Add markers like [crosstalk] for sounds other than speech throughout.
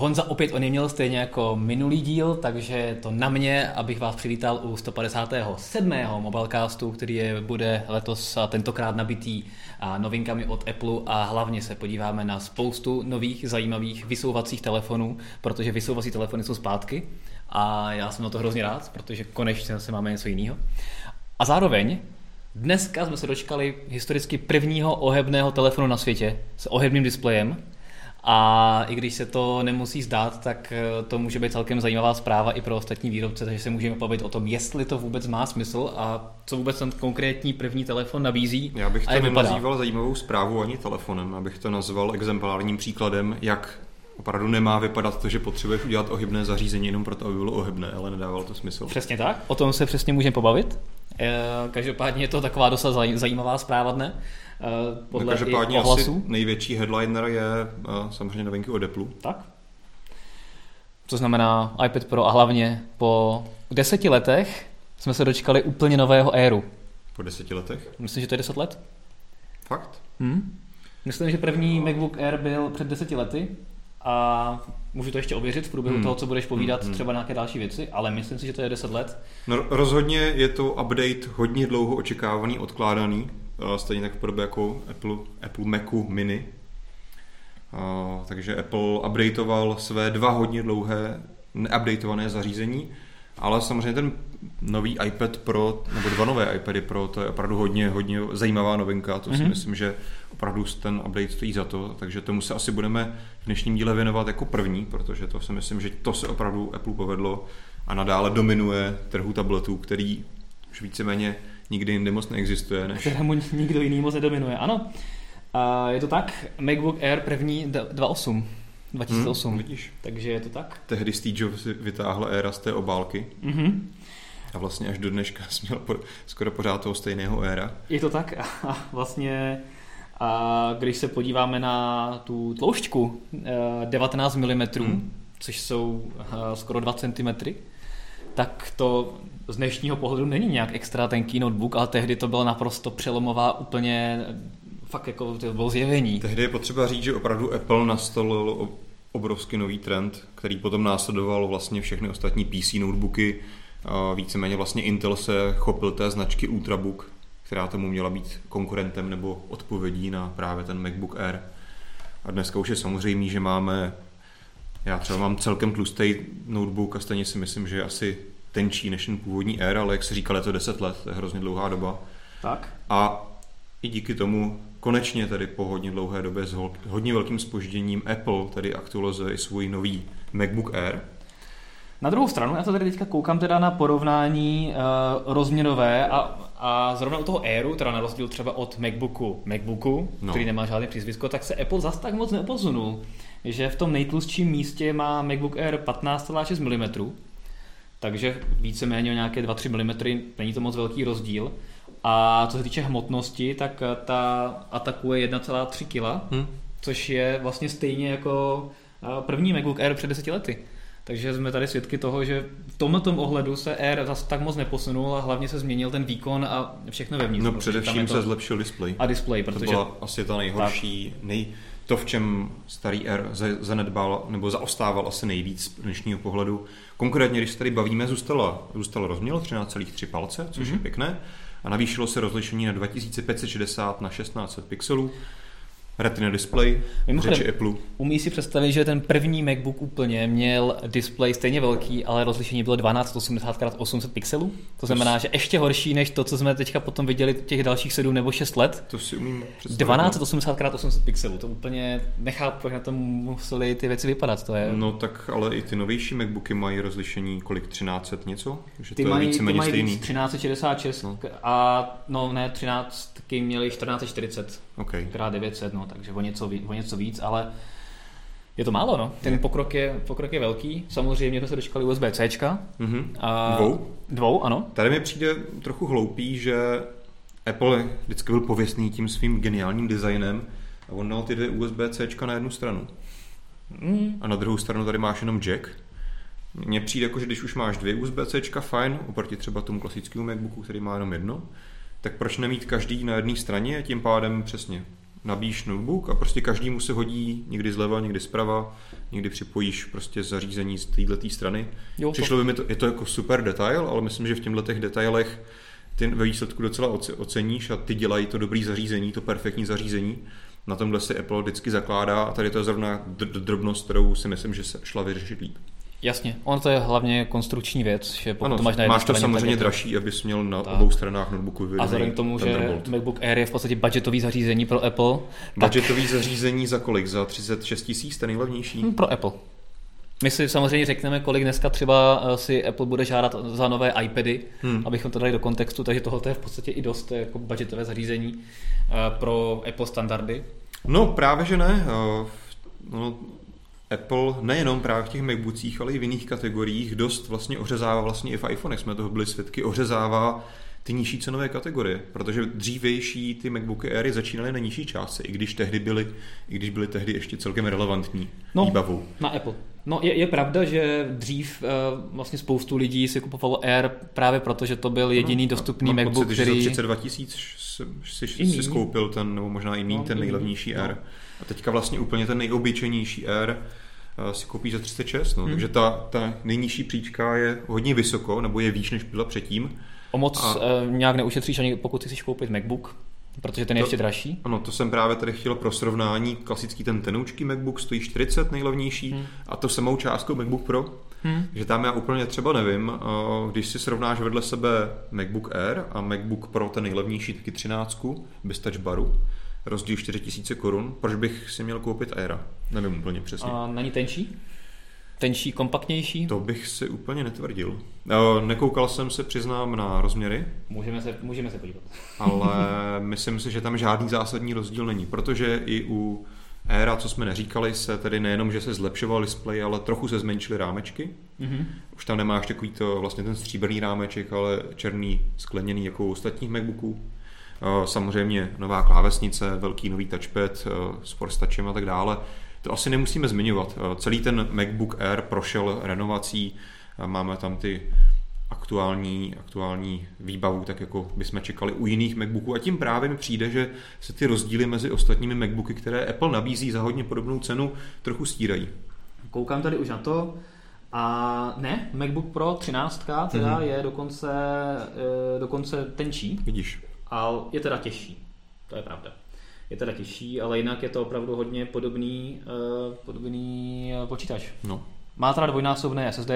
Honza opět oneměl stejně jako minulý díl, takže to na mě, abych vás přivítal u 157. Mobilecastu, který je, bude letos a tentokrát nabitý novinkami od Apple a hlavně se podíváme na spoustu nových zajímavých vysouvacích telefonů, protože vysouvací telefony jsou zpátky a já jsem na to hrozně rád, protože konečně se máme něco jiného. A zároveň dneska jsme se dočkali historicky prvního ohebného telefonu na světě s ohebným displejem, a i když se to nemusí zdát, tak eh, to může být celkem zajímavá zpráva i pro ostatní výrobce, takže se můžeme pobavit o tom, jestli to vůbec má smysl a co vůbec ten konkrétní první telefon nabízí. Já bych to nenazýval zajímavou zprávu ani telefonem, abych to nazval exemplárním příkladem, jak opravdu nemá vypadat to, že potřebuješ udělat ohybné zařízení jenom proto, aby bylo ohybné, ale nedávalo to smysl. Přesně tak, o tom se přesně můžeme pobavit. Eh, každopádně je to taková dosa zajímavá zpráva dne. Eh, podle no, každopádně asi největší headliner je uh, samozřejmě novinky od Apple. Tak. To znamená iPad Pro a hlavně po deseti letech jsme se dočkali úplně nového éru. Po deseti letech? Myslím, že to je deset let. Fakt? Hmm. Myslím, že první MacBook Air byl před deseti lety a můžu to ještě ověřit v průběhu hmm. toho, co budeš povídat, hmm. třeba nějaké další věci, ale myslím si, že to je 10 let. No, rozhodně je to update hodně dlouho očekávaný, odkládaný, stejně tak v podobě jako Apple, Apple Macu mini. Takže Apple updateoval své dva hodně dlouhé neupdateované zařízení, ale samozřejmě ten nový iPad Pro, nebo dva nové iPady Pro, to je opravdu hodně, hodně zajímavá novinka, to mm-hmm. si mhm. myslím, že opravdu ten update stojí za to, takže tomu se asi budeme v dnešním díle věnovat jako první, protože to si myslím, že to se opravdu Apple povedlo a nadále dominuje trhu tabletů, který už víceméně nikdy jinde moc neexistuje. Než... Kterému nikdo jiný moc nedominuje, ano. A je to tak, MacBook Air první 2.8. 2008. Hmm, vidíš. Takže je to tak. Tehdy Steve Jobs vytáhl éra z té obálky. Mm-hmm. A vlastně až do dneška jsi [laughs] měl po, skoro pořád toho stejného éra. Je to tak [laughs] a vlastně a když se podíváme na tu tloušťku 19 mm, hmm. což jsou skoro 2 cm, tak to z dnešního pohledu není nějak extra tenký notebook, ale tehdy to byla naprosto přelomová úplně fakt jako to bylo zjevení. Tehdy je potřeba říct, že opravdu Apple nastolil obrovský nový trend, který potom následoval vlastně všechny ostatní PC notebooky. Víceméně vlastně Intel se chopil té značky Ultrabook, která tomu měla být konkurentem nebo odpovědí na právě ten MacBook Air. A dneska už je samozřejmé, že máme, já třeba mám celkem tlustý notebook a stejně si myslím, že asi tenčí než ten původní Air, ale jak se říkal, je to 10 let, to je hrozně dlouhá doba. Tak. A i díky tomu konečně tedy po hodně dlouhé době s hodně velkým spožděním Apple tedy aktualizuje svůj nový MacBook Air. Na druhou stranu, já to tady teďka koukám teda na porovnání uh, rozměrové a, a zrovna u toho Airu, teda na rozdíl třeba od MacBooku, MacBooku, no. který nemá žádný přízvisko, tak se Apple zas tak moc neoposunul. Že v tom nejtlustším místě má MacBook Air 15,6 mm, takže víceméně o nějaké 2-3 mm, není to moc velký rozdíl. A co se týče hmotnosti, tak ta atakuje 1,3 kg, hmm. což je vlastně stejně jako první MacBook Air před 10 lety. Takže jsme tady svědky toho, že v tomto ohledu se Air zase tak moc neposunul a hlavně se změnil ten výkon a všechno vevnitř. No především to... se zlepšil display. A display, protože... To byla asi ta nejhorší, nej, to, v čem starý Air zanedbal nebo zaostával asi nejvíc z dnešního pohledu. Konkrétně, když se tady bavíme, zůstalo, zůstalo rozměr 13,3 palce, což mm-hmm. je mhm. pěkné, a navýšilo se rozlišení na 2560 na 1600 pixelů. Retina display, Mimochodem, řeči Apple. Umí si představit, že ten první MacBook úplně měl display stejně velký, ale rozlišení bylo 1280x800 pixelů. To znamená, že ještě horší než to, co jsme teďka potom viděli těch dalších 7 nebo 6 let. To si umím představit. 1280x800 no. pixelů, to úplně nechápu, jak na tom museli ty věci vypadat. To je... No tak ale i ty novější MacBooky mají rozlišení kolik 1300 něco? Že ty to mají, je víceméně ty mají stejný. 1366 no. a no ne, 13 měli 1440 okay. krát 900, no, takže o něco, o něco víc, ale je to málo, no. Ten pokrok je, pokrok je velký. Samozřejmě jsme se dočkali USB-C. Mm-hmm. A dvou? Dvou, ano. Tady mi přijde trochu hloupý, že Apple vždycky byl pověstný tím svým geniálním designem a on dal ty dvě USB-C na jednu stranu. Mm. A na druhou stranu tady máš jenom jack. Mně přijde jako, že když už máš dvě USB-C, fajn, oproti třeba tomu klasickému MacBooku, který má jenom jedno, tak proč nemít každý na jedné straně a tím pádem přesně nabíjíš notebook a prostě každému se hodí někdy zleva, někdy zprava, někdy připojíš prostě zařízení z této strany. Jo, Přišlo by mi to, je to jako super detail, ale myslím, že v těchto těch detailech ty ve výsledku docela oceníš a ty dělají to dobrý zařízení, to perfektní zařízení. Na tomhle si Apple vždycky zakládá a tady to je zrovna drobnost, kterou si myslím, že se šla vyřešit líp. Jasně, on to je hlavně konstrukční věc, že pokud ano, to máš na jedné máš to straně, samozřejmě dražší, abys měl na tak. obou stranách notebooku A vzhledem k tomu, že MacBook Air je v podstatě budgetový zařízení pro Apple. Budgetový tak... zařízení za kolik? Za 36 tisíc, ten nejlevnější? Hmm, pro Apple. My si samozřejmě řekneme, kolik dneska třeba eh, si Apple bude žádat za nové iPady, hmm. abychom to dali do kontextu, takže tohle je v podstatě i dost jako budgetové zařízení eh, pro Apple standardy. No právě, že ne. Eh, no, Apple nejenom právě v těch MacBookích, ale i v jiných kategoriích dost vlastně ořezává, vlastně i v iPhone, jsme toho byli svědky, ořezává ty nižší cenové kategorie, protože dřívější ty MacBooky Airy začínaly na nižší částce, i když tehdy byly, i když byly tehdy ještě celkem relevantní no, výbavou. Na Apple. No je, je pravda, že dřív uh, vlastně spoustu lidí si kupovalo Air právě proto, že to byl jediný no, dostupný MacBook, pocit, který... Že za 32 tisíc si, si, si skoupil ten, nebo možná i no, ten nejlevnější no. Air. A teďka vlastně úplně ten nejobyčejnější Air si koupí za 36, no. Hmm. takže ta, ta nejnižší příčka je hodně vysoko, nebo je výš, než byla předtím. O moc a... uh, nějak neušetříš, ani pokud si chceš koupit MacBook, Protože ten je to, ještě dražší? Ano, to jsem právě tady chtěl pro srovnání. Klasický ten tenoučký MacBook stojí 40 nejlevnější hmm. a to samou částkou MacBook Pro. Hmm. Že tam já úplně třeba nevím, eh, když si srovnáš vedle sebe MacBook Air a MacBook Pro ten nejlevnější, taky 13 bez touch baru, rozdíl 4000 korun, proč bych si měl koupit Aira? Nevím úplně přesně. A není tenčí? tenčí, kompaktnější? To bych si úplně netvrdil. Nekoukal jsem se, přiznám, na rozměry. Můžeme se, můžeme se podívat. [laughs] Ale myslím si, že tam žádný zásadní rozdíl není, protože i u Era, co jsme neříkali, se tedy nejenom, že se zlepšoval display, ale trochu se zmenšily rámečky. Mm-hmm. Už tam nemáš takový to, vlastně ten stříbrný rámeček, ale černý, skleněný jako u ostatních MacBooků. Samozřejmě nová klávesnice, velký nový touchpad s Force Touchem a tak dále. To asi nemusíme zmiňovat. Eh, celý ten MacBook Air prošel renovací, eh, máme tam ty aktuální, aktuální výbavu, tak jako bychom čekali u jiných MacBooků. A tím právě mi přijde, že se ty rozdíly mezi ostatními MacBooky, které Apple nabízí za hodně podobnou cenu, trochu stírají. Koukám tady už na to. A ne, MacBook Pro 13 teda mm-hmm. je dokonce, eh, dokonce tenčí. Vidíš. A je teda těžší. To je pravda je teda těžší, ale jinak je to opravdu hodně podobný, uh, podobný uh, počítač. No. Má teda dvojnásobné SSD.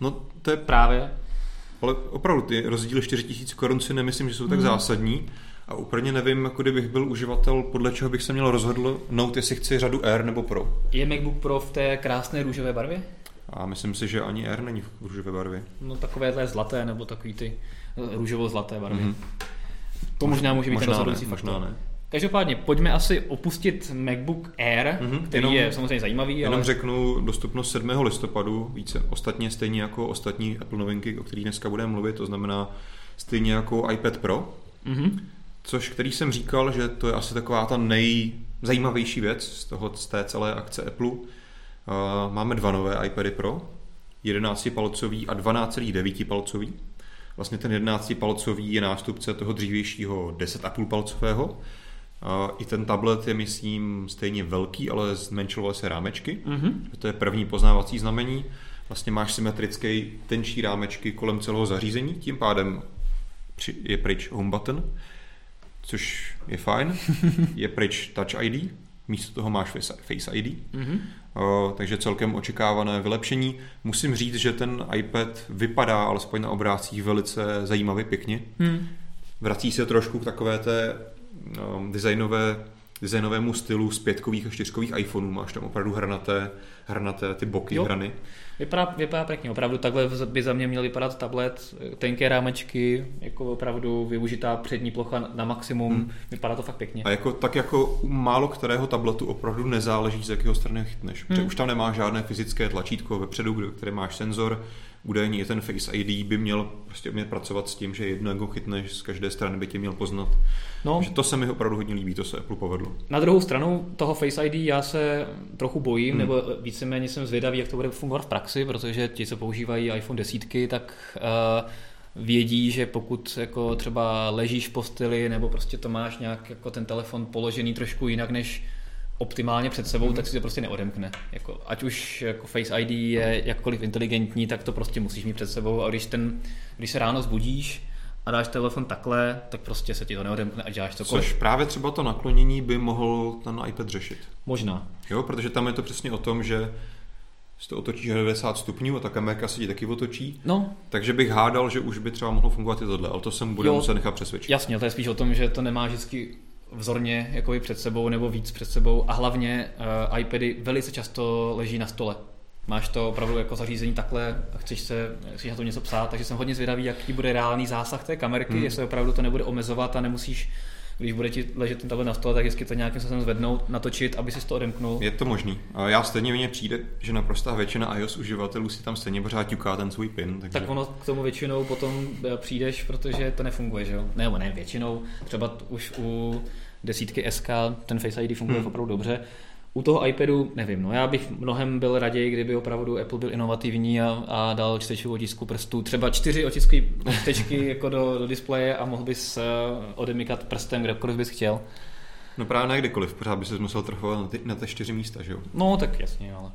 No to je právě. Ale opravdu ty rozdíly 4000 korun si nemyslím, že jsou tak hmm. zásadní. A úplně nevím, jako kdybych byl uživatel, podle čeho bych se měl rozhodnout, jestli chci řadu Air nebo Pro. Je MacBook Pro v té krásné růžové barvě? A myslím si, že ani Air není v růžové barvě. No takové zlaté, nebo takový ty eh, růžovo-zlaté barvy. Mm-hmm. To možná může být možná rozhodující faktor. Možná ne. Každopádně, pojďme asi opustit MacBook Air, mm-hmm, který jenom, je samozřejmě zajímavý. Jenom ale... řeknu dostupnost 7. listopadu, více ostatně stejně jako ostatní Apple novinky, o kterých dneska budeme mluvit, to znamená stejně jako iPad Pro, mm-hmm. což který jsem říkal, že to je asi taková ta nejzajímavější věc z, toho, z té celé akce Apple. Uh, máme dva nové iPady Pro, 11-palcový a 12,9 palcový. Vlastně ten 11-palcový je nástupce toho dřívějšího 10,5 palcového i ten tablet je, myslím, stejně velký, ale zmenšovaly se rámečky. Mm-hmm. To je první poznávací znamení. Vlastně máš symetrický tenčí rámečky kolem celého zařízení, tím pádem je pryč home button, což je fajn. [laughs] je pryč Touch ID, místo toho máš Face ID. Mm-hmm. Uh, takže celkem očekávané vylepšení. Musím říct, že ten iPad vypadá alespoň na obrázcích velice zajímavě pěkně. Mm. Vrací se trošku k takové té um, designové, designovému stylu z pětkových a čtyřkových iPhoneů. Máš tam opravdu hranaté, hranaté ty boky jo. hrany. Vypadá, vypadá pěkně, opravdu takhle by za mě měl vypadat tablet, tenké rámečky, jako opravdu využitá přední plocha na maximum, hmm. vypadá to fakt pěkně. A jako, tak jako u málo kterého tabletu opravdu nezáleží, z jakého strany chytneš, hmm. už tam nemá žádné fyzické tlačítko vepředu, které máš senzor, údajně i ten Face ID by měl prostě umět pracovat s tím, že jedno chytneš z každé strany by tě měl poznat. No, že to se mi opravdu hodně líbí, to se Apple povedlo. Na druhou stranu toho Face ID já se trochu bojím, hmm. nebo víceméně jsem zvědavý, jak to bude fungovat v praxi, protože ti, co používají iPhone desítky, tak uh, vědí, že pokud jako třeba ležíš v posteli nebo prostě to máš nějak jako ten telefon položený trošku jinak než optimálně před sebou, mm. tak si to prostě neodemkne. Jako, ať už jako Face ID je jakkoliv inteligentní, tak to prostě musíš mít před sebou a když, ten, když se ráno zbudíš a dáš telefon takhle, tak prostě se ti to neodemkne a děláš cokoliv. Což právě třeba to naklonění by mohl ten iPad řešit. Možná. Jo, protože tam je to přesně o tom, že si to otočíš 90 stupňů a ta kamerka se ti taky otočí. No. Takže bych hádal, že už by třeba mohlo fungovat i tohle, ale to jsem bude muset nechat přesvědčit. Jasně, to je spíš o tom, že to nemá vždycky vzorně jakoby před sebou nebo víc před sebou a hlavně uh, iPady velice často leží na stole. Máš to opravdu jako zařízení takhle a chceš, se, chceš na to něco psát, takže jsem hodně zvědavý, jaký bude reálný zásah té kamerky, hmm. jestli opravdu to nebude omezovat a nemusíš když bude ti ležet ten tablet na stole, tak vždycky to nějakým způsobem zvednout, natočit, aby si to odemknul. Je to možný. Já stejně mně přijde, že naprostá většina iOS uživatelů si tam stejně pořád ťuká ten svůj pin. Takže... Tak ono k tomu většinou potom eh, přijdeš, protože to nefunguje, že jo? Ne, ne většinou, třeba už u desítky SK ten Face ID funguje hmm. opravdu dobře. U toho iPadu nevím, no já bych mnohem byl raději, kdyby opravdu Apple byl inovativní a, a dal čtečku otisku prstů, třeba čtyři otiskové čtečky [laughs] jako do, do displeje a mohl bys uh, odemykat prstem kdekoliv bys chtěl. No právě ne kdykoliv, pořád by se musel trhovat na ty, na ty čtyři místa, že jo? No tak jasně, ale...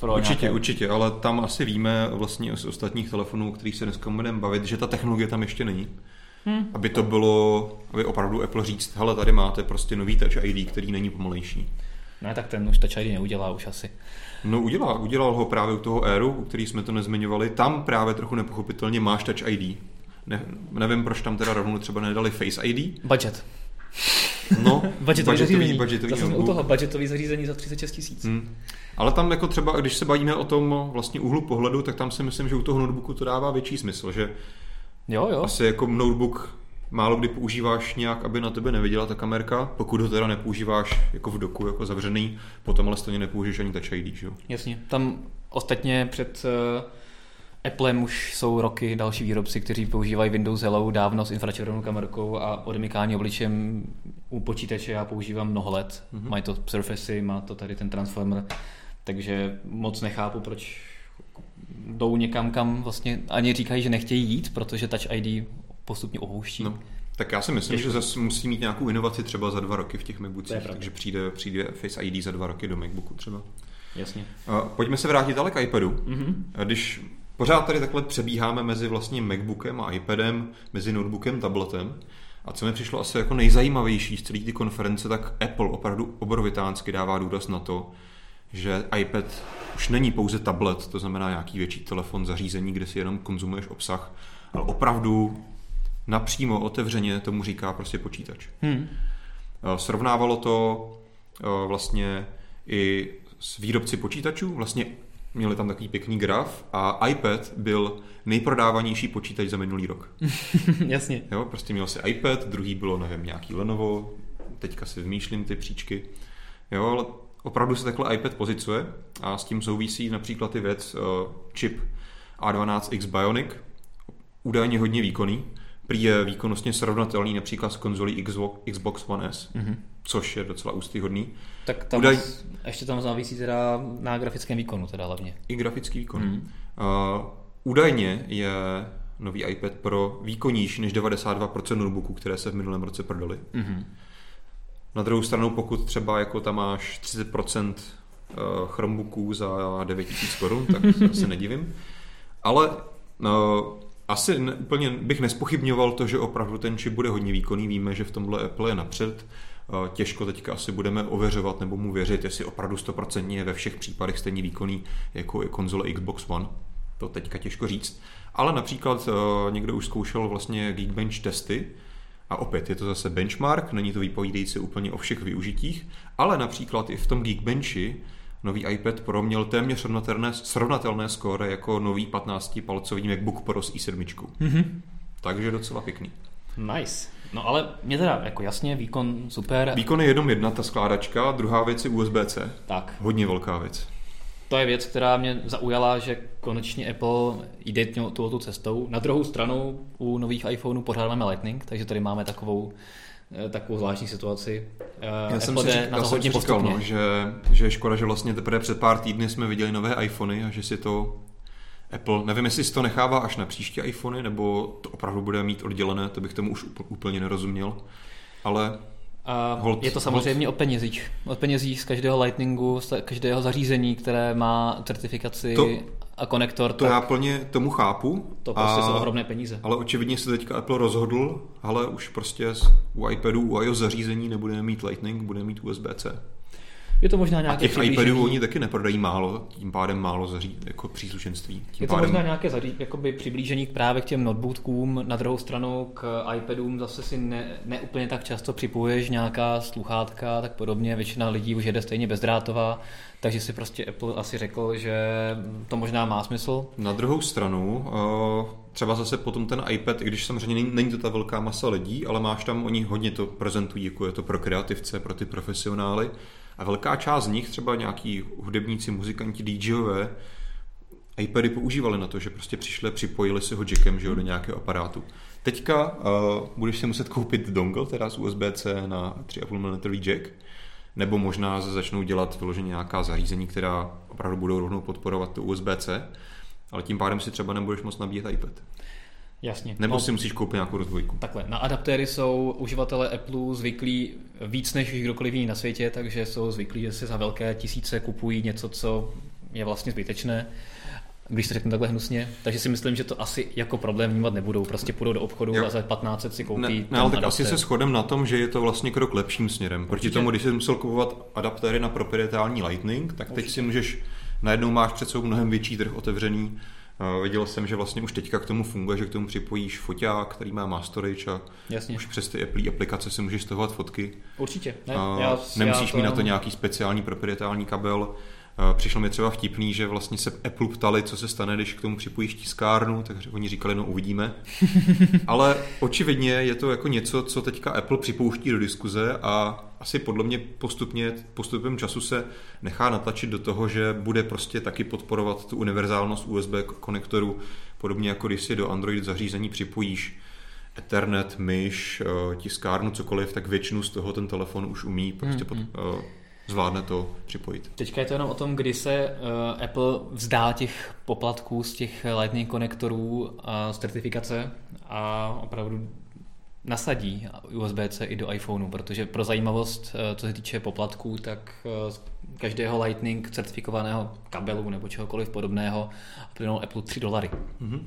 Pro určitě, nějaké... určitě, ale tam asi víme vlastně z ostatních telefonů, o kterých se dneska budeme bavit, že ta technologie tam ještě není. Hmm. Aby to bylo, aby opravdu Apple říct, hele, tady máte prostě nový Touch ID, který není pomalejší. Ne, tak ten už Touch ID neudělá už asi. No udělá, udělal ho právě u toho Airu, u který jsme to nezmiňovali. Tam právě trochu nepochopitelně máš Touch ID. Ne, nevím, proč tam teda rovnou třeba nedali Face ID. Budget. No, [laughs] budgetový, zařízení. Budgetový Zase u toho budgetový zařízení za 36 tisíc. Hmm. Ale tam jako třeba, když se bavíme o tom vlastně úhlu pohledu, tak tam si myslím, že u toho notebooku to dává větší smysl, že jo, jo. asi jako notebook málo kdy používáš nějak, aby na tebe neviděla ta kamerka, pokud ho teda nepoužíváš jako v doku, jako zavřený, potom ale stejně nepoužiješ ani Touch ID, že jo? Jasně, tam ostatně před uh, Applem už jsou roky další výrobci, kteří používají Windows Hello dávno s infračervenou kamerkou a odemykání obličem u počítače já používám mnoho let. Mm-hmm. Mají to Surface, má to tady ten Transformer, takže moc nechápu, proč jdou někam, kam vlastně ani říkají, že nechtějí jít, protože Touch ID postupně opouští. No. Tak já si myslím, Těžko. že zase musí mít nějakou inovaci třeba za dva roky v těch MacBookích, takže přijde, přijde Face ID za dva roky do MacBooku třeba. Jasně. Pojďme se vrátit ale k iPadu. Mm-hmm. Když pořád tady takhle přebíháme mezi vlastně MacBookem a iPadem, mezi notebookem, tabletem, a co mi přišlo asi jako nejzajímavější z celé ty konference, tak Apple opravdu obrovitánsky dává důraz na to, že iPad už není pouze tablet, to znamená nějaký větší telefon, zařízení, kde si jenom konzumuješ obsah, ale opravdu napřímo otevřeně tomu říká prostě počítač. Hmm. Eh, srovnávalo to eh, vlastně i s výrobci počítačů, vlastně měli tam takový pěkný graf a iPad byl nejprodávanější počítač za minulý rok. [laughs] Jasně. Jo, prostě měl si iPad, druhý bylo, nevím, nějaký Lenovo, teďka si vymýšlím ty příčky. Jo, ale opravdu se takhle iPad pozicuje a s tím souvisí například ty věc uh, čip A12X Bionic, údajně hodně výkonný, prý je výkonnostně srovnatelný například s konzolí Xbox One S, mm-hmm. což je docela ústyhodný. Tak tam Udaj... ještě tam závisí teda na grafickém výkonu teda hlavně. I grafický výkon. Mm. Uh, údajně je nový iPad Pro výkonnější než 92% notebooků, které se v minulém roce prodaly. Mm-hmm. Na druhou stranu, pokud třeba jako tam máš 30% Chromebooků za 9000 korun, tak [laughs] se nedivím. Ale no, asi ne, úplně bych nespochybňoval to, že opravdu ten čip bude hodně výkonný. Víme, že v tomhle Apple je napřed. Těžko teďka asi budeme ověřovat nebo mu věřit, jestli opravdu 100% je ve všech případech stejně výkonný jako je konzole Xbox One. To teďka těžko říct. Ale například někdo už zkoušel vlastně Geekbench testy, a opět je to zase benchmark, není to vypovídající úplně o všech využitích, ale například i v tom Geekbenchi nový iPad Pro měl téměř srovnatelné, srovnatelné skóre jako nový 15-palcový MacBook Pro s i7. Mm-hmm. Takže docela pěkný. Nice. No ale mě teda jako jasně, výkon super. Výkon je jenom jedna ta skládačka, druhá věc je USB-C. Tak. Hodně velká věc. To je věc, která mě zaujala, že konečně Apple jde touto cestou. Na druhou stranu u nových iPhoneů pořád máme Lightning, takže tady máme takovou takovou zvláštní situaci. Eh, já jsem si, řík, na to já hodně jsem říkal, no, že, že je škoda, že vlastně teprve před pár týdny jsme viděli nové iPhony a že si to Apple, nevím, jestli si to nechává až na příští iPhony, nebo to opravdu bude mít oddělené, to bych tomu už úplně nerozuměl. Ale a hold, je to samozřejmě hold. o penězích. O penězích z každého Lightningu, z každého zařízení, které má certifikaci to, a konektor. To tak já plně tomu chápu. To prostě a, jsou ohromné peníze. Ale očividně se teďka Apple rozhodl, ale už prostě u iPadu, u iOS zařízení nebudeme mít Lightning, budeme mít USB-C. Je to možná nějaké A těch iPadů oni taky neprodají málo, tím pádem málo zaří, jako příslušenství. Tím je to pádem... možná nějaké zaří, jakoby přiblížení právě k těm notebookům, na druhou stranu k iPadům zase si ne, ne úplně tak často připojuješ nějaká sluchátka, tak podobně, většina lidí už jede stejně bezdrátová, takže si prostě Apple asi řekl, že to možná má smysl. Na druhou stranu, eh, třeba zase potom ten iPad, i když samozřejmě není, není to ta velká masa lidí, ale máš tam, oni hodně to prezentují, jako je to pro kreativce, pro ty profesionály, a velká část z nich, třeba nějaký hudebníci, muzikanti, DJové, iPady používali na to, že prostě přišli, připojili si ho jackem že jo, do nějakého aparátu. Teďka uh, budeš si muset koupit dongle, teda z USB-C na 3,5 mm jack, nebo možná začnou dělat vyloženě nějaká zařízení, která opravdu budou rovnou podporovat to USB-C, ale tím pádem si třeba nebudeš moc nabíjet iPad. Jasně. Nebo no, si musíš koupit nějakou rozdvojku. Takhle, na adaptéry jsou uživatelé Apple zvyklí víc než kdokoliv jiný na světě, takže jsou zvyklí, že si za velké tisíce kupují něco, co je vlastně zbytečné když to řeknu takhle hnusně. Takže si myslím, že to asi jako problém vnímat nebudou. Prostě půjdou do obchodu jo. a za 15 si koupí. Ne, ne ale tak adaptér. asi se shodem na tom, že je to vlastně krok lepším směrem. Proti tomu, když jsi musel kupovat adaptéry na proprietální Lightning, tak Určitě. teď si můžeš, najednou máš před sebou mnohem větší trh otevřený Viděl jsem, že vlastně už teďka k tomu funguje, že k tomu připojíš foťák, který má mass storage a Jasně. už přes ty Apple aplikace si můžeš stahovat fotky. Určitě. Ne, já, nemusíš já to... mít na to nějaký speciální proprietální kabel. Přišlo mi třeba vtipný, že vlastně se Apple ptali, co se stane, když k tomu připojíš tiskárnu, takže oni říkali, no uvidíme. [laughs] Ale očividně je to jako něco, co teďka Apple připouští do diskuze a asi podle mě postupně, postupem času se nechá natlačit do toho, že bude prostě taky podporovat tu univerzálnost USB konektoru, podobně jako když si do Android zařízení připojíš Ethernet, myš, eh, tiskárnu, cokoliv, tak většinu z toho ten telefon už umí prostě pod, mm-hmm zvládne to připojit. Teďka je to jenom o tom, kdy se uh, Apple vzdá těch poplatků z těch Lightning konektorů a z certifikace a opravdu nasadí USB-C i do iPhoneu, protože pro zajímavost, uh, co se týče poplatků, tak z každého Lightning certifikovaného kabelu nebo čehokoliv podobného plynul Apple 3 dolary. Mm-hmm.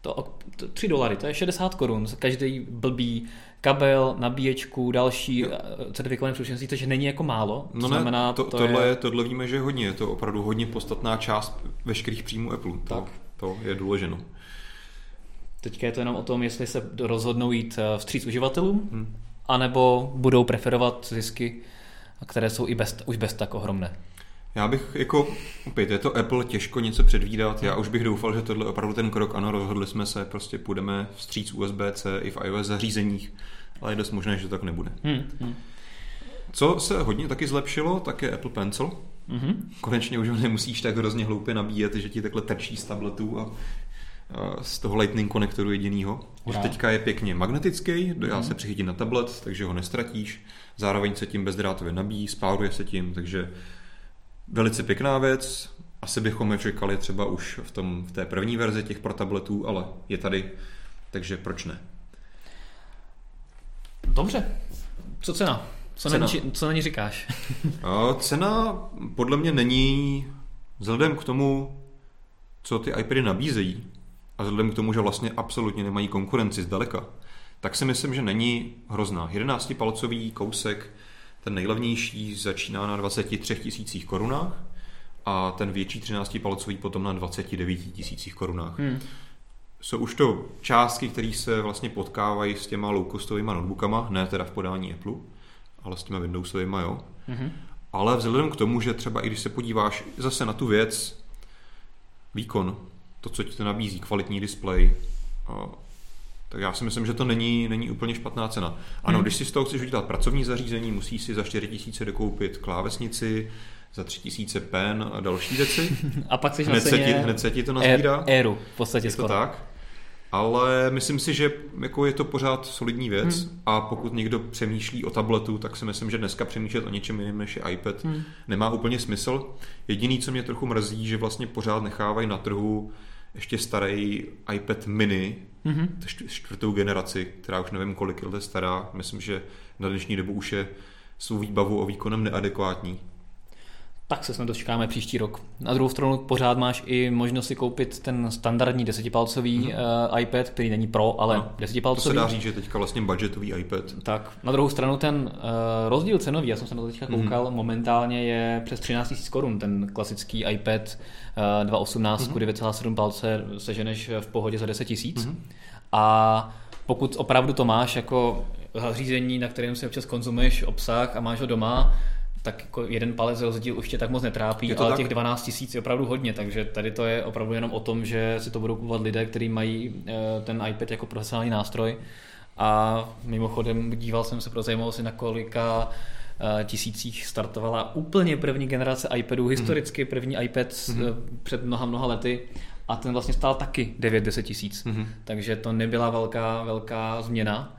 To, to 3 dolary, to je 60 korun. Každý blbý kabel, nabíječku, další no. certifikované příslušenství, což není jako málo. No ne, znamená, to, to tohle, je... tohle víme, že je hodně, je to opravdu hodně podstatná část veškerých příjmů Apple. Tak. To, to je důleženo. Teďka je to jenom o tom, jestli se rozhodnou jít eh, vstříc uživatelům, hmm. anebo budou preferovat zisky, které jsou i bez, už bez tak ohromné. Já bych jako, opět je to Apple, těžko něco předvídat, já už bych doufal, že tohle je opravdu ten krok, ano, rozhodli jsme se, prostě půjdeme vstříc USB-C i v iOS zařízeních, ale je dost možné, že to tak nebude. Hmm, hmm. Co se hodně taky zlepšilo, tak je Apple Pencil. Mm-hmm. Konečně už ho nemusíš tak hrozně hloupě nabíjet, že ti takhle trčí z tabletu a, a z toho Lightning konektoru jedinýho. Už teďka je pěkně magnetický, dá mm-hmm. se přichytit na tablet, takže ho nestratíš. Zároveň se tím bezdrátově nabíjí, spáruje se tím, takže Velice pěkná věc, asi bychom je čekali třeba už v, tom, v té první verzi těch pro tabletů, ale je tady, takže proč ne? Dobře. Co cena? Co, cena. Na, ní, co na ní říkáš? [laughs] cena podle mě není, vzhledem k tomu, co ty iPady nabízejí, a vzhledem k tomu, že vlastně absolutně nemají konkurenci zdaleka, tak si myslím, že není hrozná. 11-palcový kousek ten nejlevnější začíná na 23 tisících korunách a ten větší 13 palcový potom na 29 tisících korunách. Hmm. Jsou už to částky, které se vlastně potkávají s těma low-costovými notebookama, ne teda v podání Apple, ale s těma Windowsovými, jo. Hmm. Ale vzhledem k tomu, že třeba i když se podíváš zase na tu věc, výkon, to, co ti to nabízí, kvalitní displej, tak já si myslím, že to není, není úplně špatná cena. Ano, hmm. když si z toho chceš udělat pracovní zařízení, musíš si za 4 tisíce dokoupit klávesnici, za 3 tisíce pen a další věci. [laughs] a pak si hned, se ti, hned se ti to nazbírá. Éru, v podstatě Je skoro. to tak. Ale myslím si, že jako je to pořád solidní věc hmm. a pokud někdo přemýšlí o tabletu, tak si myslím, že dneska přemýšlet o něčem jiném než je iPad hmm. nemá úplně smysl. Jediný, co mě trochu mrzí, že vlastně pořád nechávají na trhu ještě starý iPad mini, mm-hmm. čtvrtou generaci, která už nevím, kolik let je stará. Myslím, že na dnešní dobu už je svou výbavu o výkonem neadekvátní tak se snad dočkáme příští rok. Na druhou stranu pořád máš i možnost si koupit ten standardní desetipalcový hmm. uh, iPad, který není Pro, ale no, desetipalcový. To se dá říct, že teďka vlastně budgetový iPad. Tak, na druhou stranu ten uh, rozdíl cenový, já jsem se na to teďka mhm. koukal, hmm. momentálně je přes 13 000 korun, ten klasický iPad uh, 2.18 hmm. 9,7 palce seženeš v pohodě za 10 000. Hmm. A pokud opravdu to máš jako zařízení, na kterém si občas konzumuješ obsah a máš ho doma, tak jako jeden palec rozdíl už tě tak moc netrápí, ale tak? těch 12 tisíc je opravdu hodně, takže tady to je opravdu jenom o tom, že si to budou kupovat lidé, kteří mají eh, ten iPad jako profesionální nástroj a mimochodem díval jsem se pro zajímavosti, na kolika eh, tisících startovala úplně první generace iPadů, mhm. historicky první iPad mm-hmm. před mnoha, mnoha lety a ten vlastně stál taky 9-10 tisíc, mm-hmm. takže to nebyla velká, velká změna.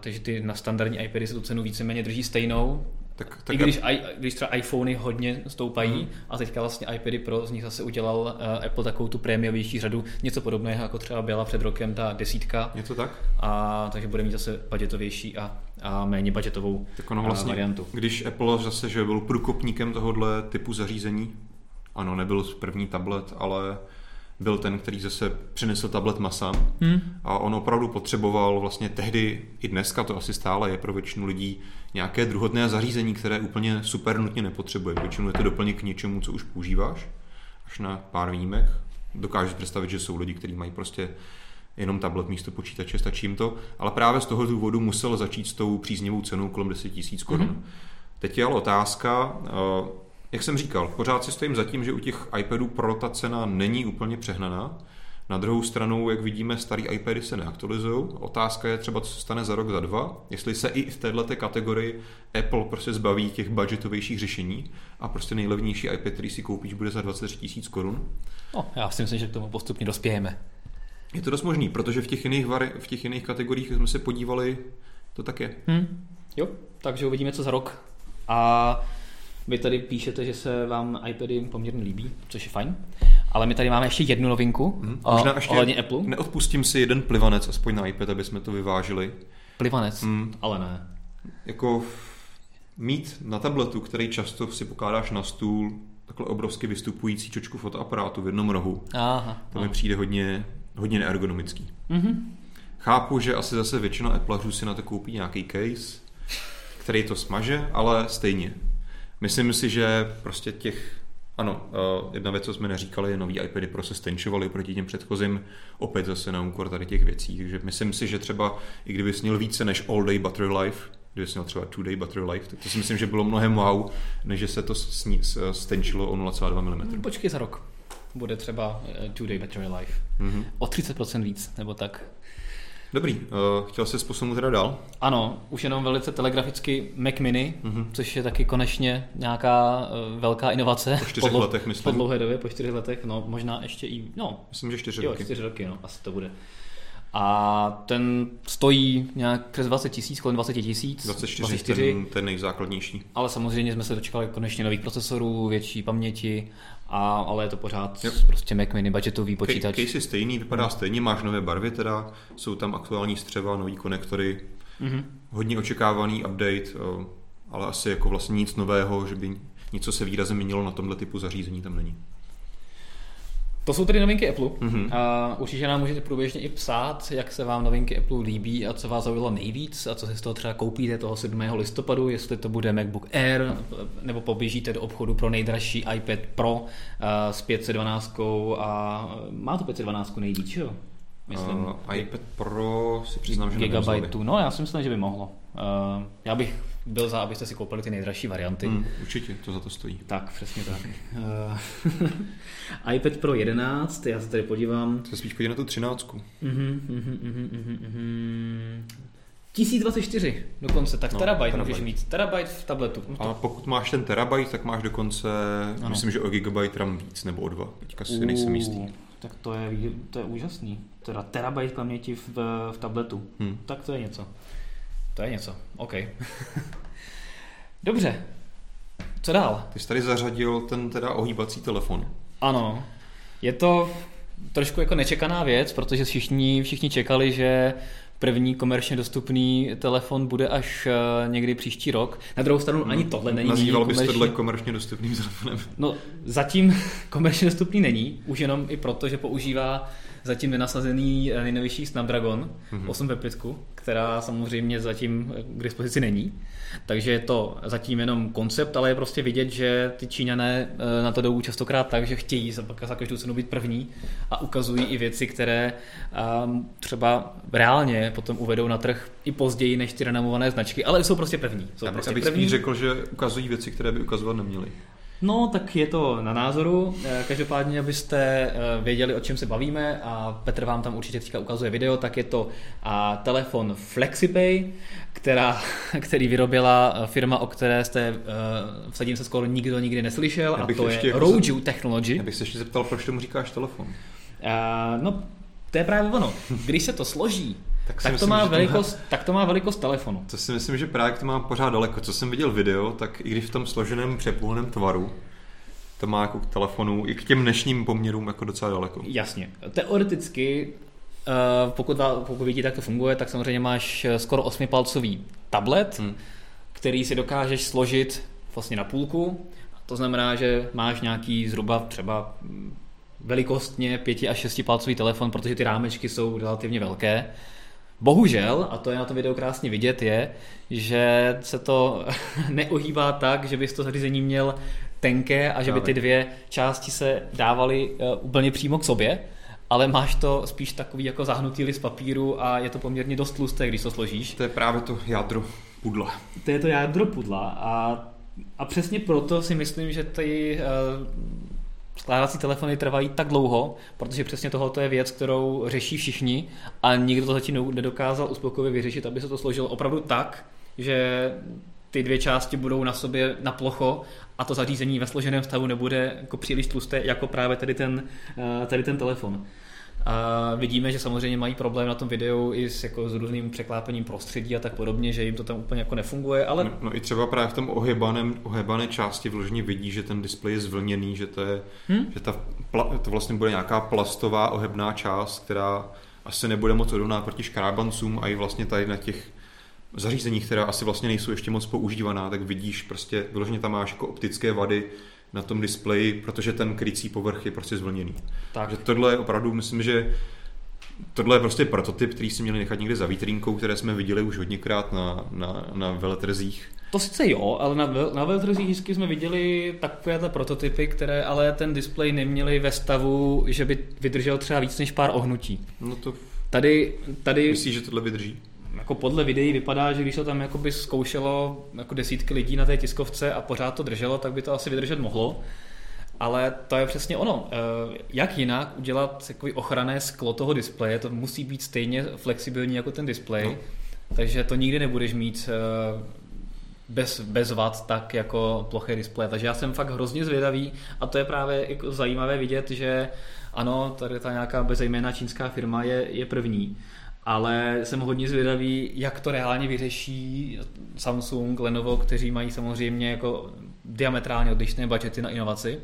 Takže ty na standardní iPady se tu cenu víceméně drží stejnou, tak, tak I když, a... když třeba iPhony hodně stoupají hmm. a teďka vlastně iPady Pro z nich zase udělal uh, Apple takovou tu prémiovější řadu, něco podobného, jako třeba byla před rokem ta desítka. Je to tak? A takže bude mít zase budgetovější a, a méně budgetovou tak ono vlastně, variantu. Když Apple zase že byl průkopníkem tohohle typu zařízení, ano, nebyl první tablet, ale byl ten, který zase přinesl tablet masa hmm. a on opravdu potřeboval vlastně tehdy, i dneska to asi stále je pro většinu lidí, nějaké druhotné zařízení, které úplně super nutně nepotřebuje. Většinou je to doplněk k něčemu, co už používáš, až na pár výjimek. Dokážu představit, že jsou lidi, kteří mají prostě jenom tablet místo počítače, stačí jim to, ale právě z toho důvodu musel začít s tou příznivou cenou kolem 10 000 korun. Mm-hmm. Teď je ale otázka, eh, jak jsem říkal, pořád si stojím za tím, že u těch iPadů Pro ta cena není úplně přehnaná. Na druhou stranu, jak vidíme, starý iPady se neaktualizují. Otázka je třeba, co se stane za rok, za dva. Jestli se i v této kategorii Apple prostě zbaví těch budgetovějších řešení a prostě nejlevnější iPad, který si koupíš, bude za 23 tisíc korun. No, já si myslím, že k tomu postupně dospějeme. Je to dost možný, protože v těch jiných, vari- v těch jiných kategoriích jsme se podívali, to tak je. Hmm. Jo, takže uvidíme, co za rok. A vy tady píšete, že se vám iPady poměrně líbí, což je fajn. Ale my tady máme ještě jednu novinku hmm. Možná ještě ohledně Apple. Neodpustím si jeden plivanec aspoň na iPad, aby jsme to vyvážili. Plivanec? Hmm. Ale ne. Jako mít na tabletu, který často si pokládáš na stůl, takhle obrovsky vystupující čočku fotoaparátu v jednom rohu. Aha, to mi přijde hodně, hodně neergonomický. Mm-hmm. Chápu, že asi zase většina Appleů si na to koupí nějaký case, který to smaže, ale stejně. Myslím si, že prostě těch ano, uh, jedna věc, co jsme neříkali, je nový iPady Pro se stenčovaly proti těm předchozím, opět zase na úkor tady těch věcí. Takže myslím si, že třeba i kdyby měl více než All Day Battery Life, kdyby měl třeba Two Day Battery Life, tak to si myslím, že bylo mnohem wow, než že se to sní, stenčilo o 0,2 mm. Počkej za rok. Bude třeba uh, Two Day Battery Life. Mm-hmm. O 30% víc, nebo tak. Dobrý, uh, chtěl jsi posunout teda dál? Ano, už jenom velice telegraficky Mac Mini, mm-hmm. což je taky konečně nějaká uh, velká inovace. Po čtyřech po, letech, myslím. Po dlouhé době, po čtyřech letech, no možná ještě i, no. Myslím, že čtyři jo, roky. čtyři roky, no, asi to bude. A ten stojí nějak přes 20 tisíc, kolem 20 tisíc. 24, 24 ten, ten nejzákladnější. Ale samozřejmě jsme se dočkali konečně nových procesorů, větší paměti a, ale je to pořád yep. prostě Mac Mini budgetový počítač. Case je stejný, vypadá no. stejně, máš nové barvy teda, jsou tam aktuální střeva, nový konektory, mm-hmm. hodně očekávaný update, ale asi jako vlastně nic nového, že by něco se výrazně měnilo na tomhle typu zařízení tam není. To jsou tedy novinky Apple. Mm-hmm. A určitě nám můžete průběžně i psát, jak se vám novinky Apple líbí a co vás zaujalo nejvíc a co si z toho třeba koupíte toho 7. listopadu, jestli to bude MacBook Air, nebo poběžíte do obchodu pro nejdražší iPad Pro s 512 a má to 512 nejvíc, jo? Myslím. Uh, iPad Pro si přiznám, že Gigabajtů. No já si myslím, že by mohlo. Uh, já bych byl za, abyste si koupili ty nejdražší varianty. Mm, určitě, to za to stojí. Tak, přesně tak. uh, [laughs] iPad Pro 11, já se tady podívám. To spíš podívám na tu 13. Uh-huh, uh-huh, uh-huh, uh-huh. 1024 dokonce, tak no, terabyte, terabyte můžeš mít. Terabyte v tabletu. No A pokud máš ten terabyte, tak máš dokonce, ano. myslím, že o gigabyte RAM víc nebo o dva. Teďka si nejsem jistý. Tak to je, to je úžasný. Teda terabyte paměti v, v tabletu. Hmm. Tak to je něco. To je něco. OK. [laughs] Dobře. Co dál? Ty jsi tady zařadil ten teda ohýbací telefon. Ano. Je to trošku jako nečekaná věc, protože všichni, všichni čekali, že první komerčně dostupný telefon bude až uh, někdy příští rok. Na druhou stranu ani tohle není. Nazýval bys komerčně... tohle komerčně dostupným telefonem? No zatím [laughs] komerčně dostupný není, už jenom i proto, že používá zatím nenasazený eh, nejnovější Snapdragon mm-hmm. 8 ve 5, která samozřejmě zatím eh, k dispozici není. Takže je to zatím jenom koncept, ale je prostě vidět, že ty Číňané eh, na to jdou častokrát tak, že chtějí za každou cenu být první a ukazují i věci, které ehm, třeba reálně potom uvedou na trh i později než ty renomované značky, ale jsou prostě první. Jsou Já prostě bych první. řekl, že ukazují věci, které by ukazovat neměli. No, tak je to na názoru. Eh, každopádně, abyste eh, věděli, o čem se bavíme, a Petr vám tam určitě teďka ukazuje video, tak je to telefon FlexiPay, která, [laughs] který vyrobila eh, firma, o které jste vsadím se skoro nikdo nikdy neslyšel, a to je jako Roju Technology. Já bych se ještě zeptal, proč tomu říkáš telefon? Uh, no, to je právě ono. Když se to složí, tak, tak, myslím, to má velikost, to má... tak to má velikost telefonu. To si myslím, že právě to má pořád daleko. Co jsem viděl video, tak i když v tom složeném přepůlném tvaru, to má jako k telefonu i k těm dnešním poměrům jako docela daleko. Jasně. Teoreticky, eh, pokud, pokud vidíte, jak to funguje, tak samozřejmě máš eh, skoro osmipalcový tablet, hmm. který si dokážeš složit vlastně na půlku. To znamená, že máš nějaký zhruba třeba velikostně 5 až 6 palcový telefon, protože ty rámečky jsou relativně velké. Bohužel, a to je na tom videu krásně vidět, je, že se to [laughs] neohýbá tak, že bys to zařízení měl tenké a že by ty dvě části se dávaly uh, úplně přímo k sobě, ale máš to spíš takový jako zahnutý list papíru a je to poměrně dost tlusté, když to složíš. To je právě to jádro pudla. To je to jádro pudla a, a přesně proto si myslím, že ty uh, skládací telefony trvají tak dlouho, protože přesně tohoto je věc, kterou řeší všichni a nikdo to zatím nedokázal uspokojivě vyřešit, aby se to složilo opravdu tak, že ty dvě části budou na sobě na plocho a to zařízení ve složeném stavu nebude jako příliš tlusté, jako právě tady ten, eh, tady ten telefon. A vidíme, že samozřejmě mají problém na tom videu i s, jako, s různým překlápením prostředí a tak podobně, že jim to tam úplně jako nefunguje, ale... No, no i třeba právě v tom ohybaném, ohybané části vložně vidí, že ten displej je zvlněný, že to je, hmm? že ta, to vlastně bude nějaká plastová ohebná část, která asi nebude moc odolná proti škrábancům a i vlastně tady na těch zařízeních, která asi vlastně nejsou ještě moc používaná, tak vidíš prostě, vyloženě tam máš jako optické vady, na tom displeji, protože ten krycí povrch je prostě zvlněný. Takže tohle je opravdu, myslím, že tohle je prostě prototyp, který si měli nechat někde za vitrínkou, které jsme viděli už hodněkrát na, na, na veletrzích. To sice jo, ale na, na veletrzích vždycky jsme viděli takovéhle prototypy, které ale ten displej neměli ve stavu, že by vydržel třeba víc než pár ohnutí. No to... Tady, tady... Myslíš, že tohle vydrží? Jako podle videí vypadá, že když to tam jakoby zkoušelo jako desítky lidí na té tiskovce a pořád to drželo, tak by to asi vydržet mohlo. Ale to je přesně ono. Eh, jak jinak udělat takový ochranné sklo toho displeje, to musí být stejně flexibilní jako ten displej, no. takže to nikdy nebudeš mít eh, bez, bez vad tak jako ploché displeje. Takže já jsem fakt hrozně zvědavý a to je právě jako zajímavé vidět, že ano, tady ta nějaká bezejméná čínská firma je, je první ale jsem hodně zvědavý, jak to reálně vyřeší Samsung, Lenovo, kteří mají samozřejmě jako diametrálně odlišné budgety na inovaci,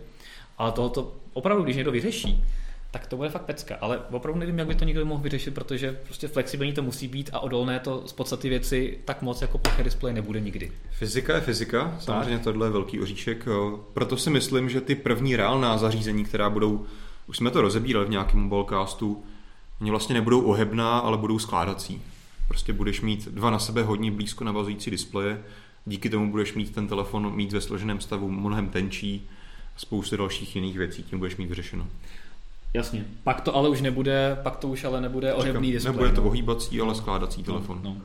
ale tohoto opravdu, když někdo vyřeší, tak to bude fakt pecka. Ale opravdu nevím, jak by to někdo mohl vyřešit, protože prostě flexibilní to musí být a odolné to z podstaty věci tak moc jako ploché display nebude nikdy. Fyzika je fyzika, samozřejmě tohle je velký oříšek. Proto si myslím, že ty první reálná zařízení, která budou, už jsme to rozebírali v nějakém mobilecastu, Oni vlastně nebudou ohebná, ale budou skládací. Prostě budeš mít dva na sebe hodně blízko navazující displeje, díky tomu budeš mít ten telefon mít ve složeném stavu mnohem tenčí a spoustu dalších jiných věcí tím budeš mít vyřešeno. Jasně. Pak to ale už nebude, pak to už ale nebude ohebný displej. Nebude to ohýbací, ale skládací no, telefon. No.